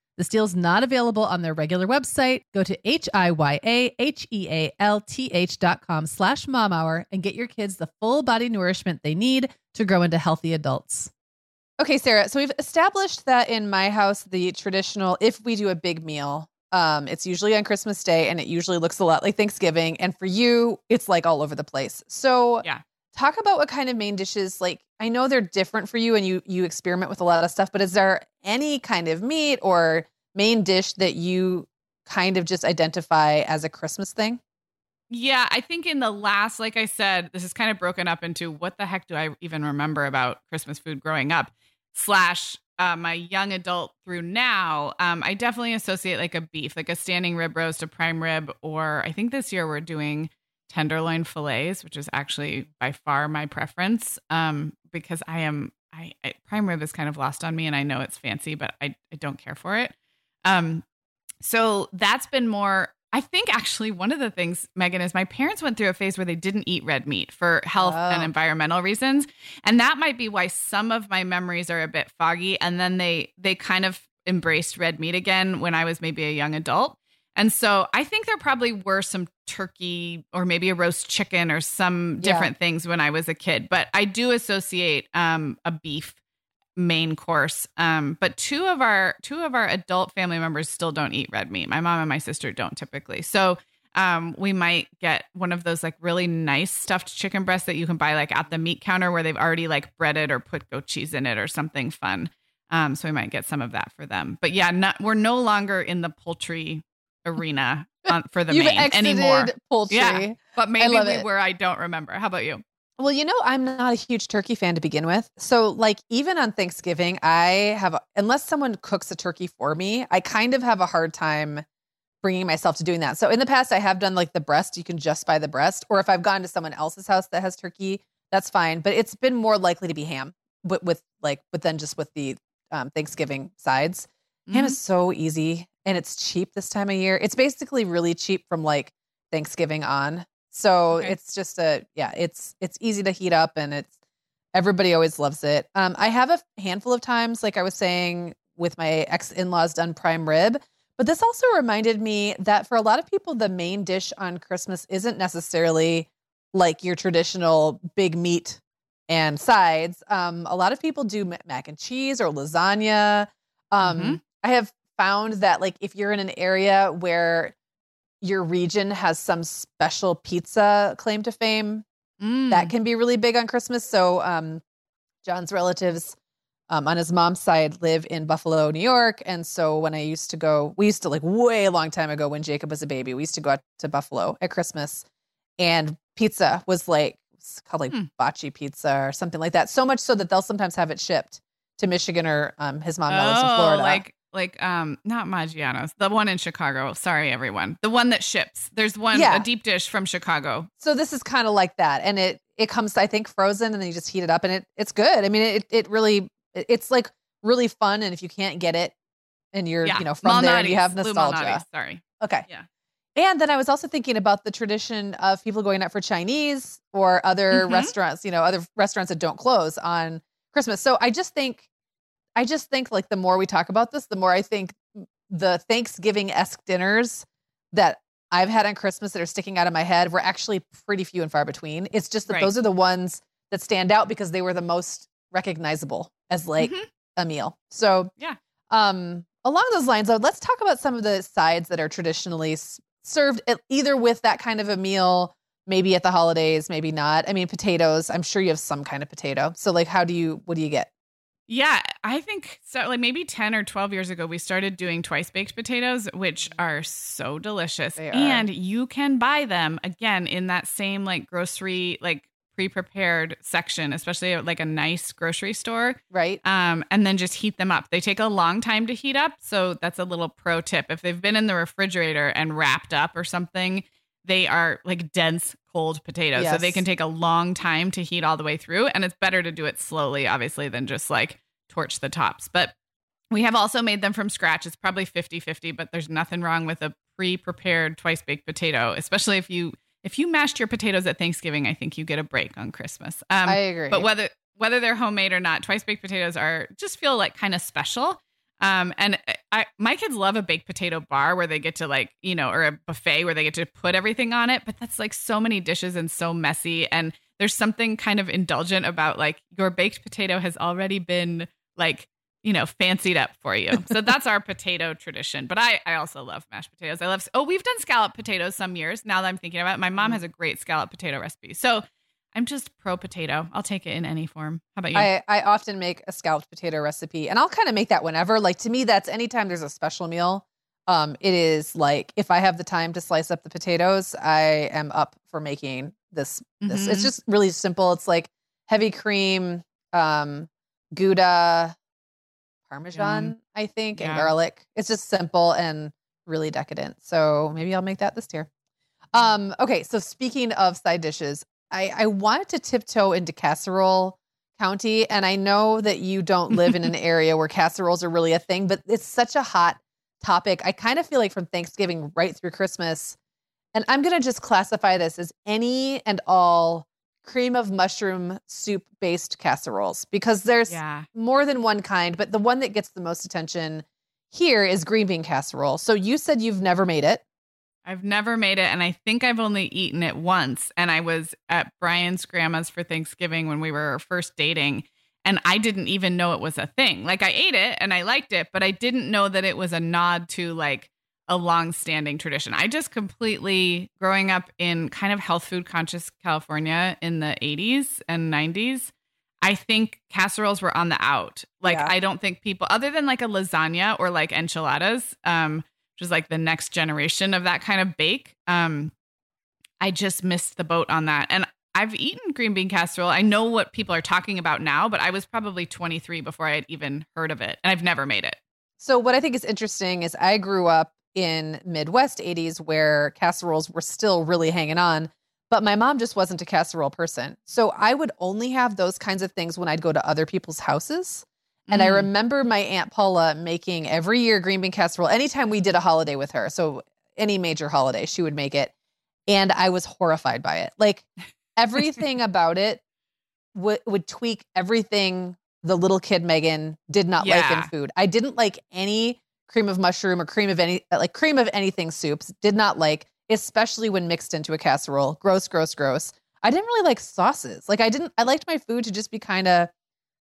Speaker 3: This deal's not available on their regular website. Go to H-I-Y-A-H-E-A-L-T-H dot com slash mom hour and get your kids the full body nourishment they need to grow into healthy adults.
Speaker 1: Okay, Sarah. So we've established that in my house, the traditional, if we do a big meal, um, it's usually on Christmas Day and it usually looks a lot like Thanksgiving. And for you, it's like all over the place. So
Speaker 2: Yeah.
Speaker 1: Talk about what kind of main dishes like I know they're different for you and you you experiment with a lot of stuff, but is there any kind of meat or main dish that you kind of just identify as a Christmas thing?
Speaker 2: Yeah, I think in the last, like I said, this is kind of broken up into what the heck do I even remember about Christmas food growing up, slash uh, my young adult through now. Um, I definitely associate like a beef, like a standing rib roast, a prime rib, or I think this year we're doing tenderloin fillets, which is actually by far my preference um, because I am, I, I prime rib is kind of lost on me and I know it's fancy, but I, I don't care for it. Um, so that's been more. I think actually one of the things, Meagan, is my parents went through a phase where they didn't eat red meat for health and
Speaker 1: Oh.
Speaker 2: environmental reasons, and that might be why some of my memories are a bit foggy. And then they they kind of embraced red meat again when I was maybe a young adult, and so I think there probably were some turkey or maybe a roast chicken or some
Speaker 1: Yeah.
Speaker 2: different things when I was a kid. But I do associate um, a beef main course. Um, but two of our two of our adult family members still don't eat red meat. My mom and my sister don't typically. So um, we might get one of those like really nice stuffed chicken breasts that you can buy like at the meat counter where they've already like breaded or put goat cheese in it or something fun. Um, so we might get some of that for them. But yeah, not, we're no longer in the poultry arena on, for the
Speaker 1: You've
Speaker 2: main anymore.
Speaker 1: poultry.
Speaker 2: Yeah. But maybe we
Speaker 1: it.
Speaker 2: were. I don't remember. How about you?
Speaker 1: Well, you know, I'm not a huge turkey fan to begin with. So, like, even on Thanksgiving, I have, unless someone cooks a turkey for me, I kind of have a hard time bringing myself to doing that. So, in the past, I have done like the breast, you can just buy the breast. Or if I've gone to someone else's house that has turkey, that's fine. But it's been more likely to be ham with, with like, but then just with the um, Thanksgiving sides. Ham
Speaker 2: Mhm.
Speaker 1: is so easy and it's cheap this time of year. It's basically really cheap from like Thanksgiving on. So
Speaker 2: Okay.
Speaker 1: it's just a yeah, it's it's easy to heat up and it's everybody always loves it. Um I have a handful of times like I was saying with my ex-in-laws done prime rib, but this also reminded me that for a lot of people the main dish on Christmas isn't necessarily like your traditional big meat and sides. Um a lot of people do mac and cheese or lasagna. Um
Speaker 2: Mhm.
Speaker 1: I have found that like if you're in an area where your region has some special pizza claim to fame,
Speaker 2: Mm.
Speaker 1: that can be really big on Christmas. So um John's relatives um, on his mom's side live in Buffalo, New York. And so when I used to go, we used to like way a long time ago when Jacob was a baby, we used to go out to Buffalo at Christmas and pizza was like it's called like
Speaker 2: Hmm.
Speaker 1: bocce pizza or something like that. So much so that they'll sometimes have it shipped to Michigan or um, his mom that lives in
Speaker 2: Oh,
Speaker 1: Florida.
Speaker 2: like like um not Maggiano's, the one in Chicago. Sorry, everyone. The one that ships. There's one
Speaker 1: Yeah.
Speaker 2: a deep dish from Chicago.
Speaker 1: so this is kind of like that and it it comes i think frozen and then you just heat it up and it it's good i mean it it really it's like really fun and if you can't get it and you're
Speaker 2: yeah,
Speaker 1: you know from there and you have nostalgia
Speaker 2: Malnati's, Sorry.
Speaker 1: okay
Speaker 2: Yeah.
Speaker 1: and then i was also thinking about the tradition of people going out for chinese or other
Speaker 2: Mhm.
Speaker 1: restaurants you know other restaurants that don't close on christmas so i just think i just think like the more we talk about this the more i think the thanksgiving-esque dinners that I've had on Christmas that are sticking out of my head were actually pretty few and far between. It's just that
Speaker 2: Right.
Speaker 1: those are the ones that stand out because they were the most recognizable as like
Speaker 2: Mhm.
Speaker 1: a meal. So
Speaker 2: Yeah.
Speaker 1: Um, along those lines, though, let's talk about some of the sides that are traditionally served at, either with that kind of a meal, maybe at the holidays, maybe not. I mean, potatoes. I'm sure you have some kind of potato. So, like, how do you? What do you get?
Speaker 2: Yeah, I think so. Like maybe 10 or 12 years ago, we started doing twice baked potatoes, which are so delicious.
Speaker 1: They are.
Speaker 2: And you can buy them again in that same like grocery, like pre prepared section, especially at like a nice grocery store.
Speaker 1: Right?
Speaker 2: Um, and then just heat them up. They take a long time to heat up. So that's a little pro tip. If they've been in the refrigerator and wrapped up or something, they are like dense cold potatoes. So they can take a long time to heat all the way through. And it's better to do it slowly, obviously, than just like torch the tops. But we have also made them from scratch. It's probably 50 50, but there's nothing wrong with a pre prepared twice baked potato, especially if you. If you mashed your potatoes at Thanksgiving, I think you get a break on Christmas. Um,
Speaker 1: I agree.
Speaker 2: but whether whether they're homemade or not, twice baked potatoes are just feel like kind of special. Um, and I my kids love a baked potato bar where they get to like you know or a buffet where they get to put everything on it. But that's like so many dishes and so messy. And there's something kind of indulgent about like your baked potato has already been like you know fancied up for you. so that's our potato tradition. But I I also love mashed potatoes. I love oh we've done scallop potatoes some years. Now that I'm thinking about it, my mom has a great scallop potato recipe. So I'm just pro potato. I'll take it in any form. How about you?
Speaker 1: I, I often make a scalloped potato recipe and I'll kind of make that whenever. Like to me, that's anytime there's a special meal. Um, it is like if I have the time to slice up the potatoes, I am up for making this. This it's
Speaker 2: Mhm.
Speaker 1: just really simple. It's like heavy cream, um, Gouda, Parmesan, I think, and garlic. It's just simple and really decadent. So maybe I'll make that this year. Um, okay, so speaking of side dishes, I, I wanted to tiptoe into casserole county, and I know that you don't live in an area where casseroles are really a thing, but it's such a hot topic. I kind of feel like from Thanksgiving right through Christmas, and I'm gonna just classify this as any and all cream of mushroom soup based casseroles because there's
Speaker 2: yeah.
Speaker 1: more than one kind, but the one that gets the most attention here is green bean casserole. So you said you've never made it.
Speaker 2: I've never made it, and I think I've only eaten it once. And I was at Brian's grandma's for Thanksgiving when we were first dating, and I didn't even know it was a thing. Like I ate it and I liked it, but I didn't know that it was a nod to like a long-standing tradition. I just completely growing up in kind of health food conscious California in the 80s and 90s. I think casseroles were on the out. Like
Speaker 1: Yeah.
Speaker 2: I don't think people other than like a lasagna or like enchiladas, um, which is like the next generation of that kind of bake. Um, I just missed the boat on that. And I've eaten green bean casserole. I know what people are talking about now, but I was probably 23 before I had even heard of it. And I've never made it.
Speaker 1: So what I think is interesting is I grew up in Midwest 80s where casseroles were still really hanging on, but my mom just wasn't a casserole person. So I would only have those kinds of things when I'd go to other people's houses. And I
Speaker 2: Mm.
Speaker 1: remember my Aunt Paula making every year green bean casserole anytime we did a holiday with her. So any major holiday, she would make it. And I was horrified by it. Like everything about it would would tweak everything the little kid Meagan did not like in food. I didn't like any cream of mushroom or cream of any like cream of anything soups. Did not like, especially when mixed into a casserole. Gross, gross, gross. I didn't really like sauces. Like I didn't I liked my food to just be kind of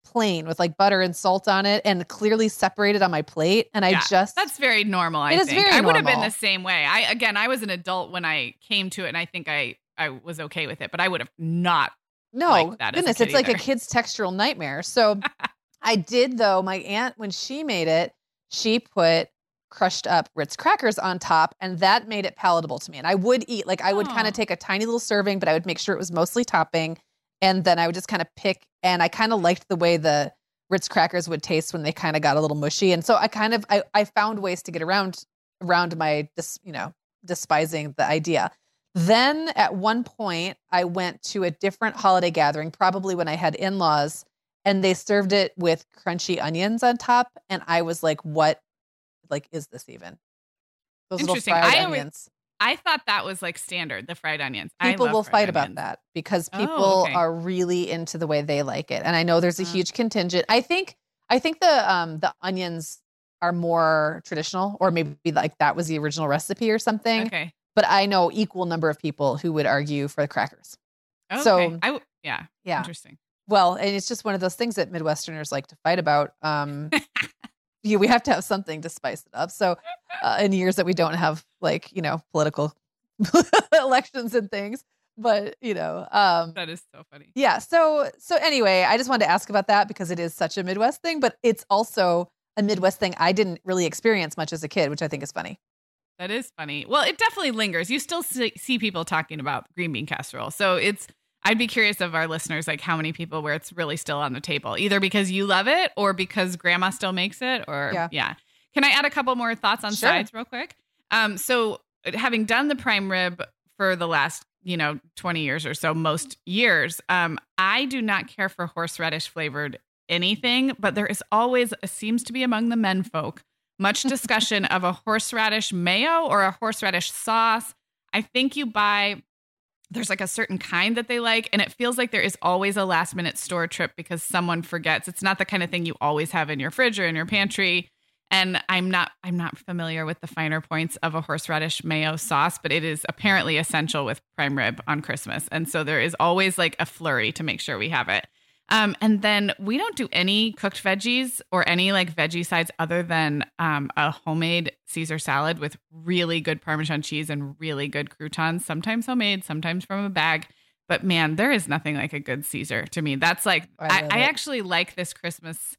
Speaker 1: plain with like butter and salt on it and clearly separated on my plate. And I just
Speaker 2: That's very normal. I
Speaker 1: It is
Speaker 2: think
Speaker 1: very
Speaker 2: I would have been the same way. I again, I was an adult when I came to it, and I think I I was okay with it, but I would have not.
Speaker 1: No, goodness, it's like a kid's textural nightmare. So I did though. My aunt, when she made it, she put crushed up Ritz crackers on top, and that made it palatable to me. And I would eat like I would kind of take a tiny little serving, but I would make sure it was mostly topping, and then I would just kind of pick. And I kind of liked the way the Ritz crackers would taste when they kind of got a little mushy, and so I kind of I, I found ways to get around around my dis, you know despising the idea. Then at one point, I went to a different holiday gathering, probably when I had in laws, and they served it with crunchy onions on top. And I was like, what, like, is this even? Those little
Speaker 2: Interesting.
Speaker 1: fried
Speaker 2: I
Speaker 1: onions.
Speaker 2: I thought that was like standard, the fried onions.
Speaker 1: People will fight about that because
Speaker 2: Oh,
Speaker 1: people
Speaker 2: okay.
Speaker 1: are really into the way they like it. And I know there's a
Speaker 2: Uh.
Speaker 1: huge contingent. I think, I think the, um, the onions are more traditional, or maybe like that was the original recipe or something.
Speaker 2: Okay.
Speaker 1: But I know equal number of people who would argue for the crackers.
Speaker 2: Okay.
Speaker 1: So-
Speaker 2: I w- yeah.
Speaker 1: Yeah.
Speaker 2: Interesting.
Speaker 1: Well, and it's just one of those things that Midwesterners like to fight about. Um, yeah, we have to have something to spice it up. So, uh, in years that we don't have, like you know, political elections and things, but you know, um,
Speaker 2: That is so funny.
Speaker 1: yeah. So, so anyway, I just wanted to ask about that because it is such a Midwest thing, but it's also a Midwest thing I didn't really experience much as a kid, which I think is funny.
Speaker 2: That is funny. Well, it definitely lingers. You still see, see people talking about green bean casserole. So it's, I'd be curious of our listeners, like how many people where it's really still on the table, either because you love it or because grandma still makes it or,
Speaker 1: Yeah.
Speaker 2: yeah. Can I add a couple more thoughts on
Speaker 1: Sure.
Speaker 2: sides real quick? Um, so having done the prime rib for the last you know 20 years or so most years um i do not care for horseradish flavored anything but there is always seems to be among the men folk much discussion of a horseradish mayo or a horseradish sauce i think you buy there's like a certain kind that they like and it feels like there is always a last minute store trip because someone forgets. It's not the kind of thing you always have in your fridge or in your pantry. And i'm not i'm not familiar with the finer points of a horseradish mayo sauce but it is apparently essential with prime rib on christmas. And so there is always like a flurry to make sure we have it um, and then we don't do any cooked veggies or any like veggie sides other than um, a homemade Caesar salad with really good Parmesan cheese and really good croutons, sometimes homemade, sometimes from a bag. But man, there is nothing like a good Caesar to me. That's like,
Speaker 1: I
Speaker 2: I, I actually like this Christmas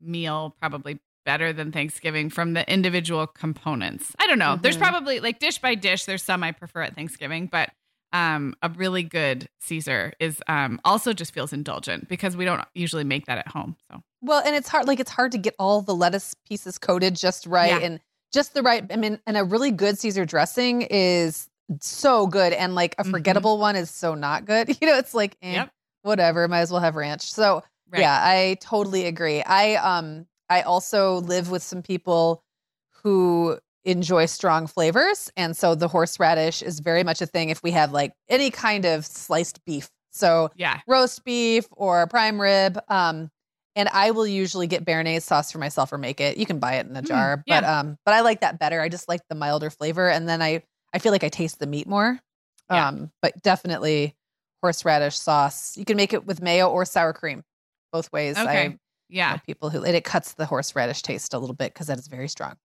Speaker 2: meal probably better than Thanksgiving from the individual components. I don't know. There's
Speaker 1: Mhm.
Speaker 2: probably like dish by dish, there's some I prefer at Thanksgiving, but um, a really good Caesar is um, also just feels indulgent because we don't usually make that at home. So
Speaker 1: Well, and it's hard like it's hard to get all the lettuce pieces coated just right
Speaker 2: Yeah.
Speaker 1: and just the right I mean, and a really good Caesar dressing is so good and like a
Speaker 2: Mhm.
Speaker 1: forgettable one is so not good. You know, it's like eh,
Speaker 2: Yep.
Speaker 1: whatever, might as well have ranch. So
Speaker 2: right.
Speaker 1: Yeah, I totally agree. I um I also live with some people who enjoy strong flavors and so the horseradish is very much a thing if we have like any kind of sliced beef. So
Speaker 2: yeah,
Speaker 1: roast beef or prime rib um and I will usually get béarnaise sauce for myself or make it. You can buy it in a
Speaker 2: Mm,
Speaker 1: jar,
Speaker 2: yeah.
Speaker 1: but um but I like that better. I just like the milder flavor and then I I feel like I taste the meat more.
Speaker 2: Yeah.
Speaker 1: Um but definitely horseradish sauce. You can make it with mayo or sour cream. Both ways.
Speaker 2: Okay.
Speaker 1: I
Speaker 2: yeah,
Speaker 1: know people who and it cuts the horseradish taste a little bit because that is very strong.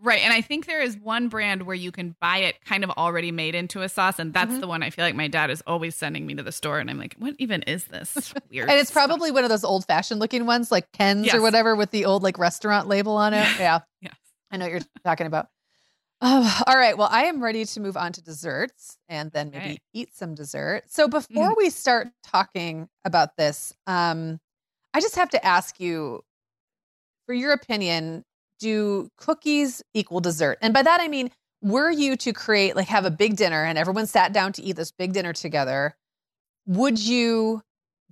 Speaker 2: Right. And I think there is one brand where you can buy it kind of already made into a sauce, and that's
Speaker 1: Mhm.
Speaker 2: the one I feel like my dad is always sending me to the store, and I'm like, what even is this weird?
Speaker 1: And it's
Speaker 2: stuff?
Speaker 1: probably one of those old fashioned looking ones, like Ken's or whatever, with the old like restaurant label on it. Yeah.
Speaker 2: Yes.
Speaker 1: I know what you're talking about. Oh, all right. Well, I am ready to move on to desserts and then maybe
Speaker 2: Okay.
Speaker 1: eat some dessert. So before we start talking about this, um, I just have to ask you for your opinion, do cookies equal dessert? And by that I mean, were you to create like have a big dinner and everyone sat down to eat this big dinner together, would you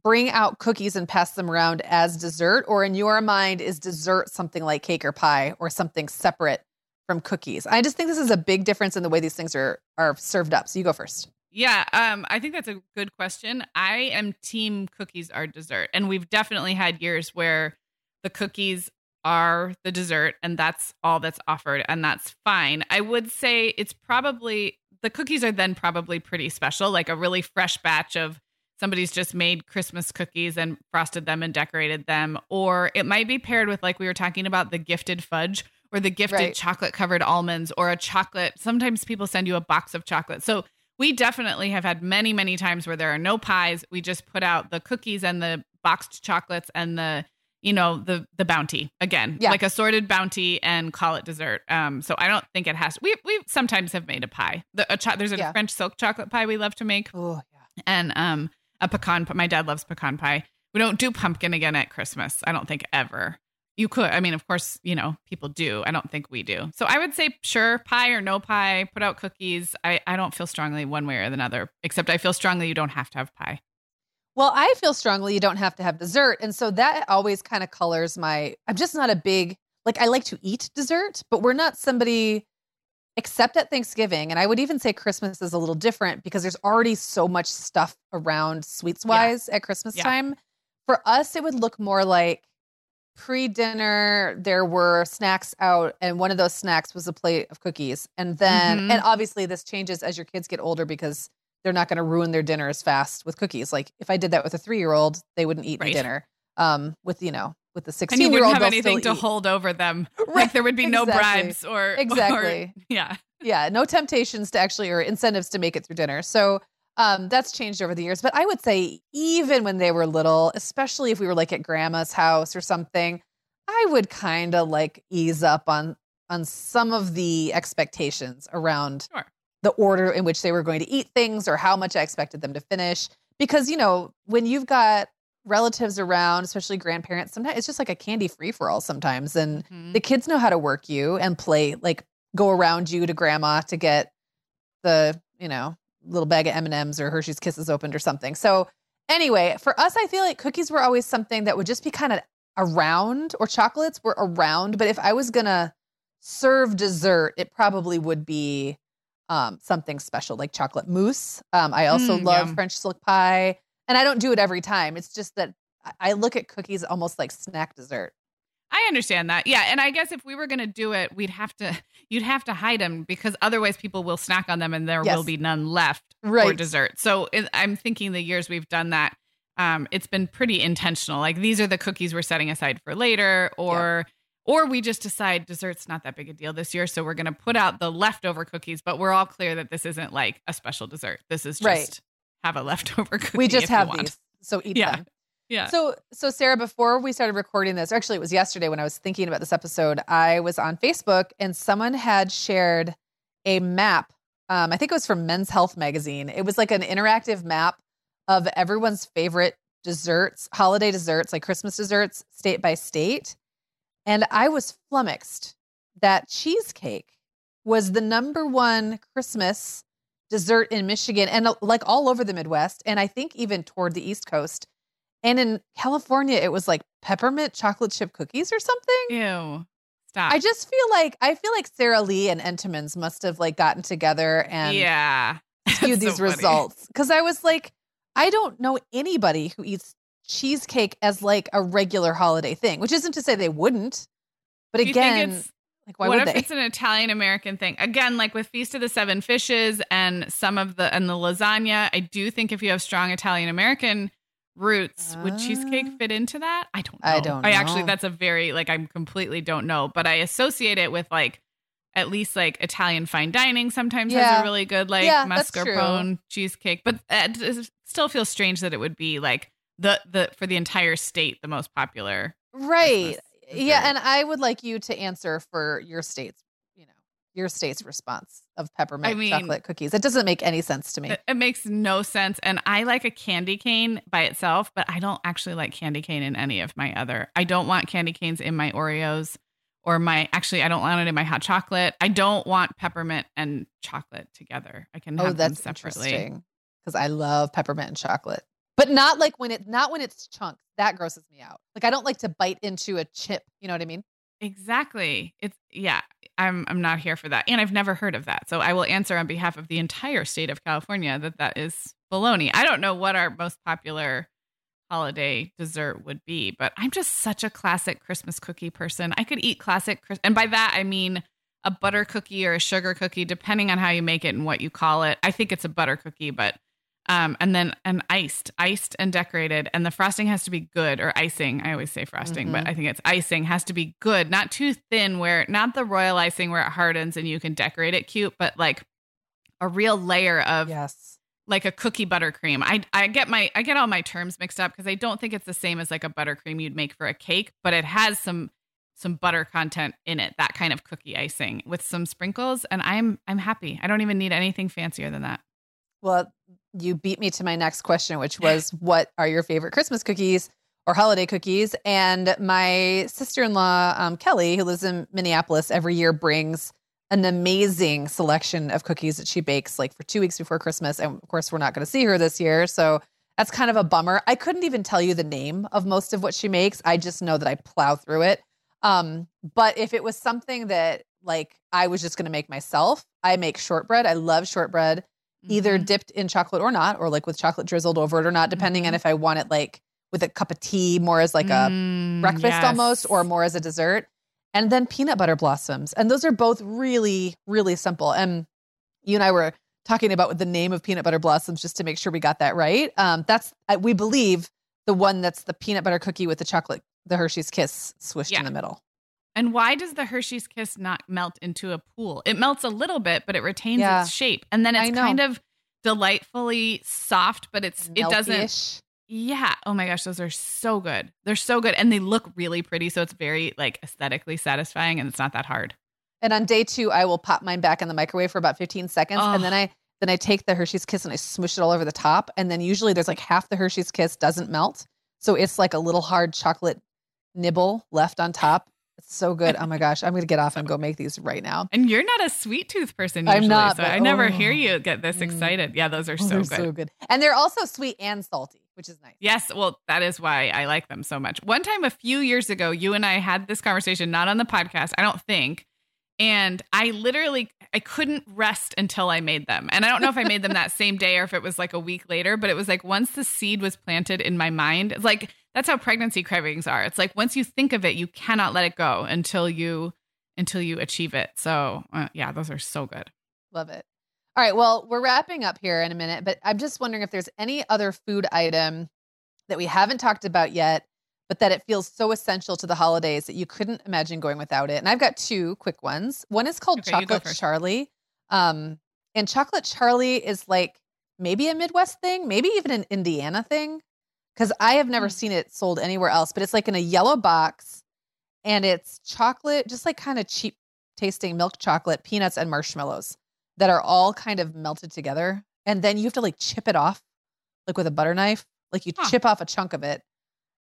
Speaker 1: bring out cookies and pass them around as dessert or in your mind is dessert something like cake or pie or something separate from cookies? I just think this is a big difference in the way these things are are served up. So you go first.
Speaker 2: Yeah, um, I think that's a good question. I am team cookies are dessert, and we've definitely had years where the cookies are the dessert, and that's all that's offered, and that's fine. I would say it's probably the cookies are then probably pretty special, like a really fresh batch of somebody's just made Christmas cookies and frosted them and decorated them, or it might be paired with like we were talking about the gifted fudge or the gifted
Speaker 1: Right.
Speaker 2: chocolate covered almonds or a chocolate. Sometimes people send you a box of chocolate, so we definitely have had many many times where there are no pies we just put out the cookies and the boxed chocolates and the you know the the bounty again
Speaker 1: Yeah.
Speaker 2: like assorted bounty and call it dessert. Um so i don't think it has we we sometimes have made a pie. The a cho- there's a
Speaker 1: Yeah.
Speaker 2: french silk chocolate pie we love to make.
Speaker 1: Oh yeah.
Speaker 2: and um a pecan my dad loves pecan pie. We don't do pumpkin again at christmas i don't think ever. You could i mean of course you know people do. I don't think we do. So i would say sure pie or no pie put out cookies. I i don't feel strongly one way or the other except i feel strongly you don't have to have pie
Speaker 1: Well, I feel strongly you don't have to have dessert. And so that always kind of colors my I'm just not a big like I like to eat dessert, but we're not somebody except at Thanksgiving. And I would even say Christmas is a little different because there's already so much stuff around sweets wise at Christmas
Speaker 2: Yeah.
Speaker 1: time. For us, it would look more like pre-dinner there were snacks out and one of those snacks was a plate of cookies and then
Speaker 2: Mhm.
Speaker 1: and obviously this changes as your kids get older because they're not going to ruin their dinner as fast with cookies like if i did that with a three-year-old they wouldn't eat my
Speaker 2: Right.
Speaker 1: dinner um with you know with the sixteen
Speaker 2: and
Speaker 1: 16
Speaker 2: you
Speaker 1: year
Speaker 2: wouldn't
Speaker 1: old
Speaker 2: have anything to
Speaker 1: eat.
Speaker 2: hold over them
Speaker 1: Right,
Speaker 2: like there would be no bribes or or-
Speaker 1: Exactly.
Speaker 2: yeah
Speaker 1: yeah no temptations to actually or incentives to make it through dinner so um that's changed over the years but i would say even when they were little especially if we were like at grandma's house or something i would kind of like ease up on on some of the expectations around
Speaker 2: Sure.
Speaker 1: The order in which they were going to eat things or how much i expected them to finish because you know when you've got relatives around especially grandparents sometimes it's just like a candy free for all sometimes and
Speaker 2: Mhm.
Speaker 1: the kids know how to work you and play like go around you to grandma to get the you know little bag of M&Ms or Hershey's Kisses opened or something. So anyway, for us I feel like cookies were always something that would just be kind of around or chocolates were around, but if I was going to serve dessert, it probably would be um, something special like chocolate mousse. Um, I also
Speaker 2: Mm,
Speaker 1: love. French silk pie, and I don't do it every time. It's just that I- look at cookies almost like snack dessert.
Speaker 2: I understand that. Yeah, and I guess if we were going to do it, we'd have to you'd have to hide them because otherwise people will snack on them and there
Speaker 1: Yes.
Speaker 2: will be none left for dessert. So it, I'm thinking the years we've done that um it's been pretty intentional. Like these are the cookies we're setting aside for later or or we just decide dessert's not that big a deal this year so we're going to put out the leftover cookies but we're all clear that this isn't like a special dessert. This is just
Speaker 1: Right.
Speaker 2: have a leftover cookie.
Speaker 1: We just have these, so eat
Speaker 2: Yeah.
Speaker 1: them.
Speaker 2: Yeah.
Speaker 1: So, so Sarah, before we started recording this, actually, it was yesterday when I was thinking about this episode. I was on Facebook and someone had shared a map. Um, I think it was from Men's Health magazine. It was like an interactive map of everyone's favorite desserts, holiday desserts, like Christmas desserts, state by state. And I was flummoxed that cheesecake was the number one Christmas dessert in Michigan and like all over the Midwest, and I think even toward the East Coast. And in California, it was like peppermint chocolate chip cookies or something.
Speaker 2: Ew. Stop.
Speaker 1: I just feel like I feel like Sara Lee and Entenmann's must have like gotten together and
Speaker 2: yeah.
Speaker 1: skewed these
Speaker 2: so
Speaker 1: results because I was like, I don't know anybody who eats cheesecake as like a regular holiday thing, which isn't to say they wouldn't. But
Speaker 2: Do
Speaker 1: again, like why
Speaker 2: what
Speaker 1: would
Speaker 2: if
Speaker 1: they?
Speaker 2: it's an Italian American thing? Again, like with Feast of the Seven Fishes and some of the and the lasagna, I do think if you have strong Italian American roots, would cheesecake
Speaker 1: Ah.
Speaker 2: fit into that? I don't know.
Speaker 1: I don't
Speaker 2: I actually that's a very like I'm completely don't know, but I associate it with like at least like Italian fine dining sometimes has a really good like
Speaker 1: Yeah,
Speaker 2: mascarpone cheesecake, but it it still feels strange that it would be like the the for the entire state the most popular.
Speaker 1: right. Yeah, and I would like you to answer for your state's, you know, your state's response of peppermint
Speaker 2: mean-
Speaker 1: chocolate cookies. It doesn't make any sense to me.
Speaker 2: It, it makes no sense. And I like a candy cane by itself, but I don't actually like candy cane in any of my other. I don't want candy canes in my Oreos or my, actually, I don't want it in my hot chocolate. I don't want peppermint and chocolate together. I can oh, have
Speaker 1: Oh, that's
Speaker 2: them separately.
Speaker 1: interesting. Because I love peppermint and chocolate, but not like when it's not when it's chunks. That grosses me out. Like I don't like to bite into a chip. You know what I mean?
Speaker 2: Exactly. It's, yeah, I'm, I'm not here for that. And I've never heard of that. So I will answer on behalf of the entire state of California that that is baloney. I don't know what our most popular holiday dessert would be, but I'm just such a classic Christmas cookie person. I could eat classic, and by that I mean a butter cookie or a sugar cookie, depending on how you make it and what you call it. I think it's a butter cookie, but um, and then an iced, iced and decorated, and the frosting has to be good or icing. I always say frosting, but
Speaker 1: Mhm.
Speaker 2: I think it's icing has to be good, not too thin, where not the royal icing where it hardens and you can decorate it cute, but like a real layer of
Speaker 1: Yes.
Speaker 2: like a cookie buttercream. I I get my I get all my terms mixed up because I don't think it's the same as like a buttercream you'd make for a cake, but it has some some butter content in it, that kind of cookie icing with some sprinkles, and I'm I'm happy. I don't even need anything fancier than that.
Speaker 1: Well, you beat me to my next question, which was what are your favorite Christmas cookies or holiday cookies? And my sister in law, um, Kelly, who lives in Minneapolis, every year brings an amazing selection of cookies that she bakes like for two weeks before Christmas. And of course, we're not going to see her this year. So that's kind of a bummer. I couldn't even tell you the name of most of what she makes. I just know that I plow through it. Um, but if it was something that like I was just going to make myself, I make shortbread. I love shortbread either
Speaker 2: Mhm.
Speaker 1: dipped in chocolate or not, or like with chocolate drizzled over it or not, depending on
Speaker 2: Mhm.
Speaker 1: if I want it like with a cup of tea, more as like a
Speaker 2: Mm,
Speaker 1: breakfast
Speaker 2: yes.
Speaker 1: almost, or more as a dessert. And then peanut butter blossoms. And those are both really, really simple. And you and I were talking about the name of peanut butter blossoms just to make sure we got that right. Um, that's, we believe, the one that's the peanut butter cookie with the chocolate, the Hershey's Kiss swished
Speaker 2: Yeah.
Speaker 1: in the middle.
Speaker 2: And why does the Hershey's Kiss not melt into a pool? It melts a little bit, but it retains
Speaker 1: Yeah.
Speaker 2: its shape, and then it's kind of delightfully soft, but it's it doesn't. Yeah. Oh my gosh, those are so good. They're so good, and they look really pretty. So it's very like aesthetically satisfying, and it's not that hard.
Speaker 1: And on day two, I will pop mine back in the microwave for about 15 seconds.
Speaker 2: Oh.
Speaker 1: And then I then I take the Hershey's Kiss and I smush it all over the top. And then usually there's like half the Hershey's Kiss doesn't melt. So it's like a little hard chocolate nibble left on top. It's so good. Oh my gosh. I'm going to get off and go make these right now.
Speaker 2: And you're not a sweet tooth person
Speaker 1: I'm
Speaker 2: usually,
Speaker 1: not,
Speaker 2: so
Speaker 1: but-
Speaker 2: I never
Speaker 1: oh.
Speaker 2: hear you get this
Speaker 1: Mm.
Speaker 2: excited. Yeah, those are
Speaker 1: Oh,
Speaker 2: so
Speaker 1: they're
Speaker 2: good.
Speaker 1: so good. And they're also sweet and salty, which is nice.
Speaker 2: Yes, well, that is why I like them so much. One time a few years ago, you and I had this conversation, not on the podcast, I don't think. And I literally I couldn't rest until I made them. And I don't know if I made them that same day or if it was like a week later, but it was like once the seed was planted in my mind, it's like that's how pregnancy cravings are. It's like once you think of it, you cannot let it go until you until you achieve it. So, uh, yeah, those are so good.
Speaker 1: Love it. All right. Well, we're wrapping up here in a minute, but I'm just wondering if there's any other food item that we haven't talked about yet, but that it feels so essential to the holidays that you couldn't imagine going without it. And I've got two quick ones. One is called
Speaker 2: Okay,
Speaker 1: Chocolate. Charlie. Um, and Chocolate Charlie is like maybe a Midwest thing, maybe even an Indiana thing, because I have never
Speaker 2: Hmm.
Speaker 1: seen it sold anywhere else, but it's like in a yellow box and it's chocolate, just like kind of cheap tasting milk chocolate, peanuts, and marshmallows that are all kind of melted together. And then you have to like chip it off, like with a butter knife. Like you
Speaker 2: Huh.
Speaker 1: chip off a chunk of it.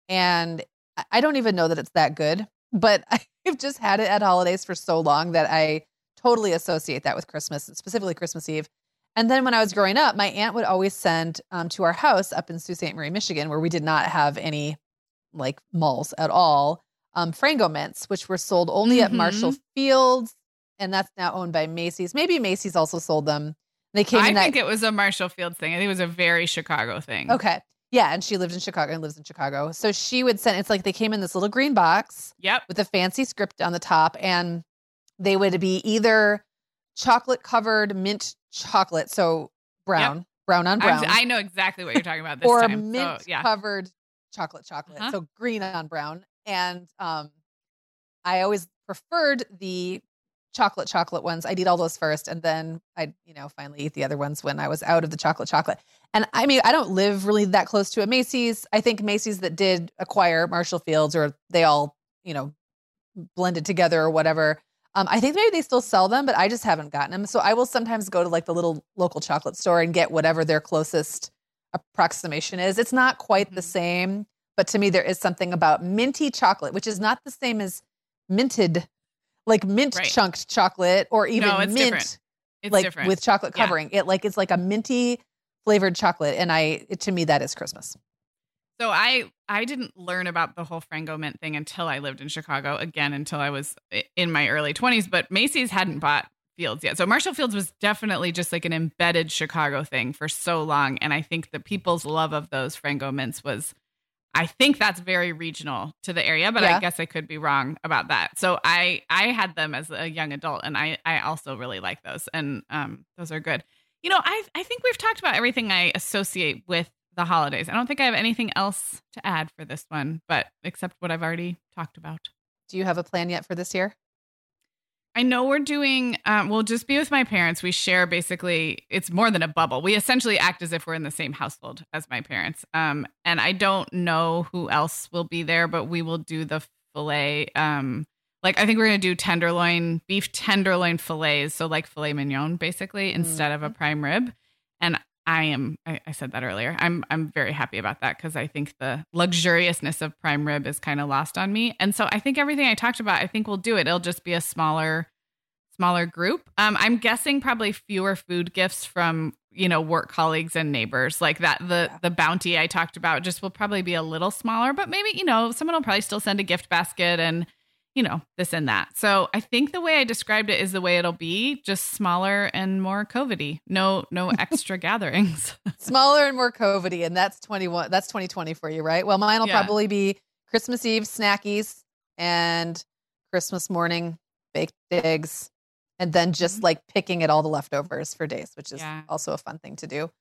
Speaker 1: And I- don't even know that it's that good, but I've just had it at holidays for so long that I totally associate that with Christmas, specifically Christmas Eve. And then when I was growing up, my aunt would always send um, to our house up in Sault Ste. Marie, Michigan, where we did not have any like malls at all, um, Frango mints, which were sold only at
Speaker 2: Mhm.
Speaker 1: Marshall Fields. And that's now owned by Macy's. Maybe Macy's also sold them. They came
Speaker 2: I
Speaker 1: in that
Speaker 2: think it was a Marshall Fields thing. I think it was a very Chicago thing.
Speaker 1: Okay. Yeah. And she lived in Chicago and lives in Chicago. So she would send, it's like they came in this little green box
Speaker 2: Yep.
Speaker 1: with a fancy script on the top. And they would be either chocolate covered mint chocolate. So brown, brown on brown.
Speaker 2: I know exactly what you're talking about this
Speaker 1: or
Speaker 2: time.
Speaker 1: mint
Speaker 2: so, yeah.
Speaker 1: covered chocolate chocolate.
Speaker 2: Uh-huh.
Speaker 1: So green on brown. And um, I always preferred the chocolate chocolate ones. I'd eat all those first and then I'd, you know, finally eat the other ones when I was out of the chocolate chocolate. And I mean, I don't live really that close to a Macy's. I think Macy's that did acquire Marshall Fields or they all, you know, blended together or whatever. Um, I think maybe they still sell them, but I just haven't gotten them. So I will sometimes go to like the little local chocolate store and get whatever their closest approximation is. It's not quite the
Speaker 2: Mhm.
Speaker 1: same, but to me, there is something about minty chocolate, which is not the same as minted, like mint
Speaker 2: Right.
Speaker 1: chunked chocolate or even
Speaker 2: No, it's
Speaker 1: mint
Speaker 2: different. It's
Speaker 1: like
Speaker 2: different.
Speaker 1: with chocolate
Speaker 2: Yeah.
Speaker 1: covering. It like it's like a minty flavored chocolate, and I it, to me that is Christmas.
Speaker 2: So I I didn't learn about the whole Frango Mint thing until I lived in Chicago again until I was in my early 20s but Macy's hadn't bought Fields yet. So Marshall Fields was definitely just like an embedded Chicago thing for so long and I think the people's love of those Frango Mints was I think that's very regional to the area but
Speaker 1: Yeah.
Speaker 2: I guess I could be wrong about that. So I I had them as a young adult and I I also really like those and um those are good. You know, I I think we've talked about everything I associate with the holidays. I don't think I have anything else to add for this one, but except what I've already talked about.
Speaker 1: Do you have a plan yet for this year?
Speaker 2: I know we're doing, um, we'll just be with my parents. We share basically, it's more than a bubble. We essentially act as if we're in the same household as my parents. Um, and I don't know who else will be there, but we will do the filet. Um, like, I think we're going to do tenderloin, beef tenderloin fillets. So, like filet mignon, basically, instead of a prime rib. And I am, I, I said that earlier. I'm, I'm very happy about that because I think the luxuriousness of prime rib is kind of lost on me. And so I think everything I talked about, I think we'll do it. It'll just be a smaller, smaller group. Um, I'm guessing probably fewer food gifts from you know work colleagues and neighbors like that. The
Speaker 1: Yeah.
Speaker 2: the bounty I talked about just will probably be a little smaller, but maybe you know someone will probably still send a gift basket and you know this and that. So I think the way I described it is the way it'll be, just smaller and more COVIDy. No no extra gatherings.
Speaker 1: Smaller and more COVIDy, and that's twenty one. That's twenty twenty for you, right? Well, mine will
Speaker 2: Yeah.
Speaker 1: probably be Christmas Eve snackies and Christmas morning baked eggs, and then just
Speaker 2: Mhm.
Speaker 1: like picking at all the leftovers for days, which is
Speaker 2: Yeah.
Speaker 1: also a fun thing to do.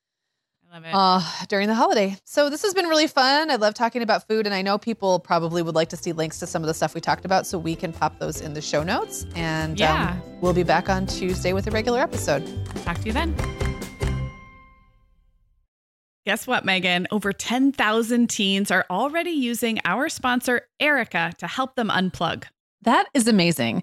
Speaker 2: I love it.
Speaker 1: uh, during the holiday. So this has been really fun. I love talking about food, and I know people probably would like to see links to some of the stuff we talked about, so we can pop those in the show notes. And
Speaker 2: Yeah.
Speaker 1: um, we'll be back on Tuesday with a regular episode.
Speaker 2: Talk to you then. Guess what, Meagan? Over 10,000 teens are already using our sponsor, Erika, to help them unplug.
Speaker 3: That is amazing.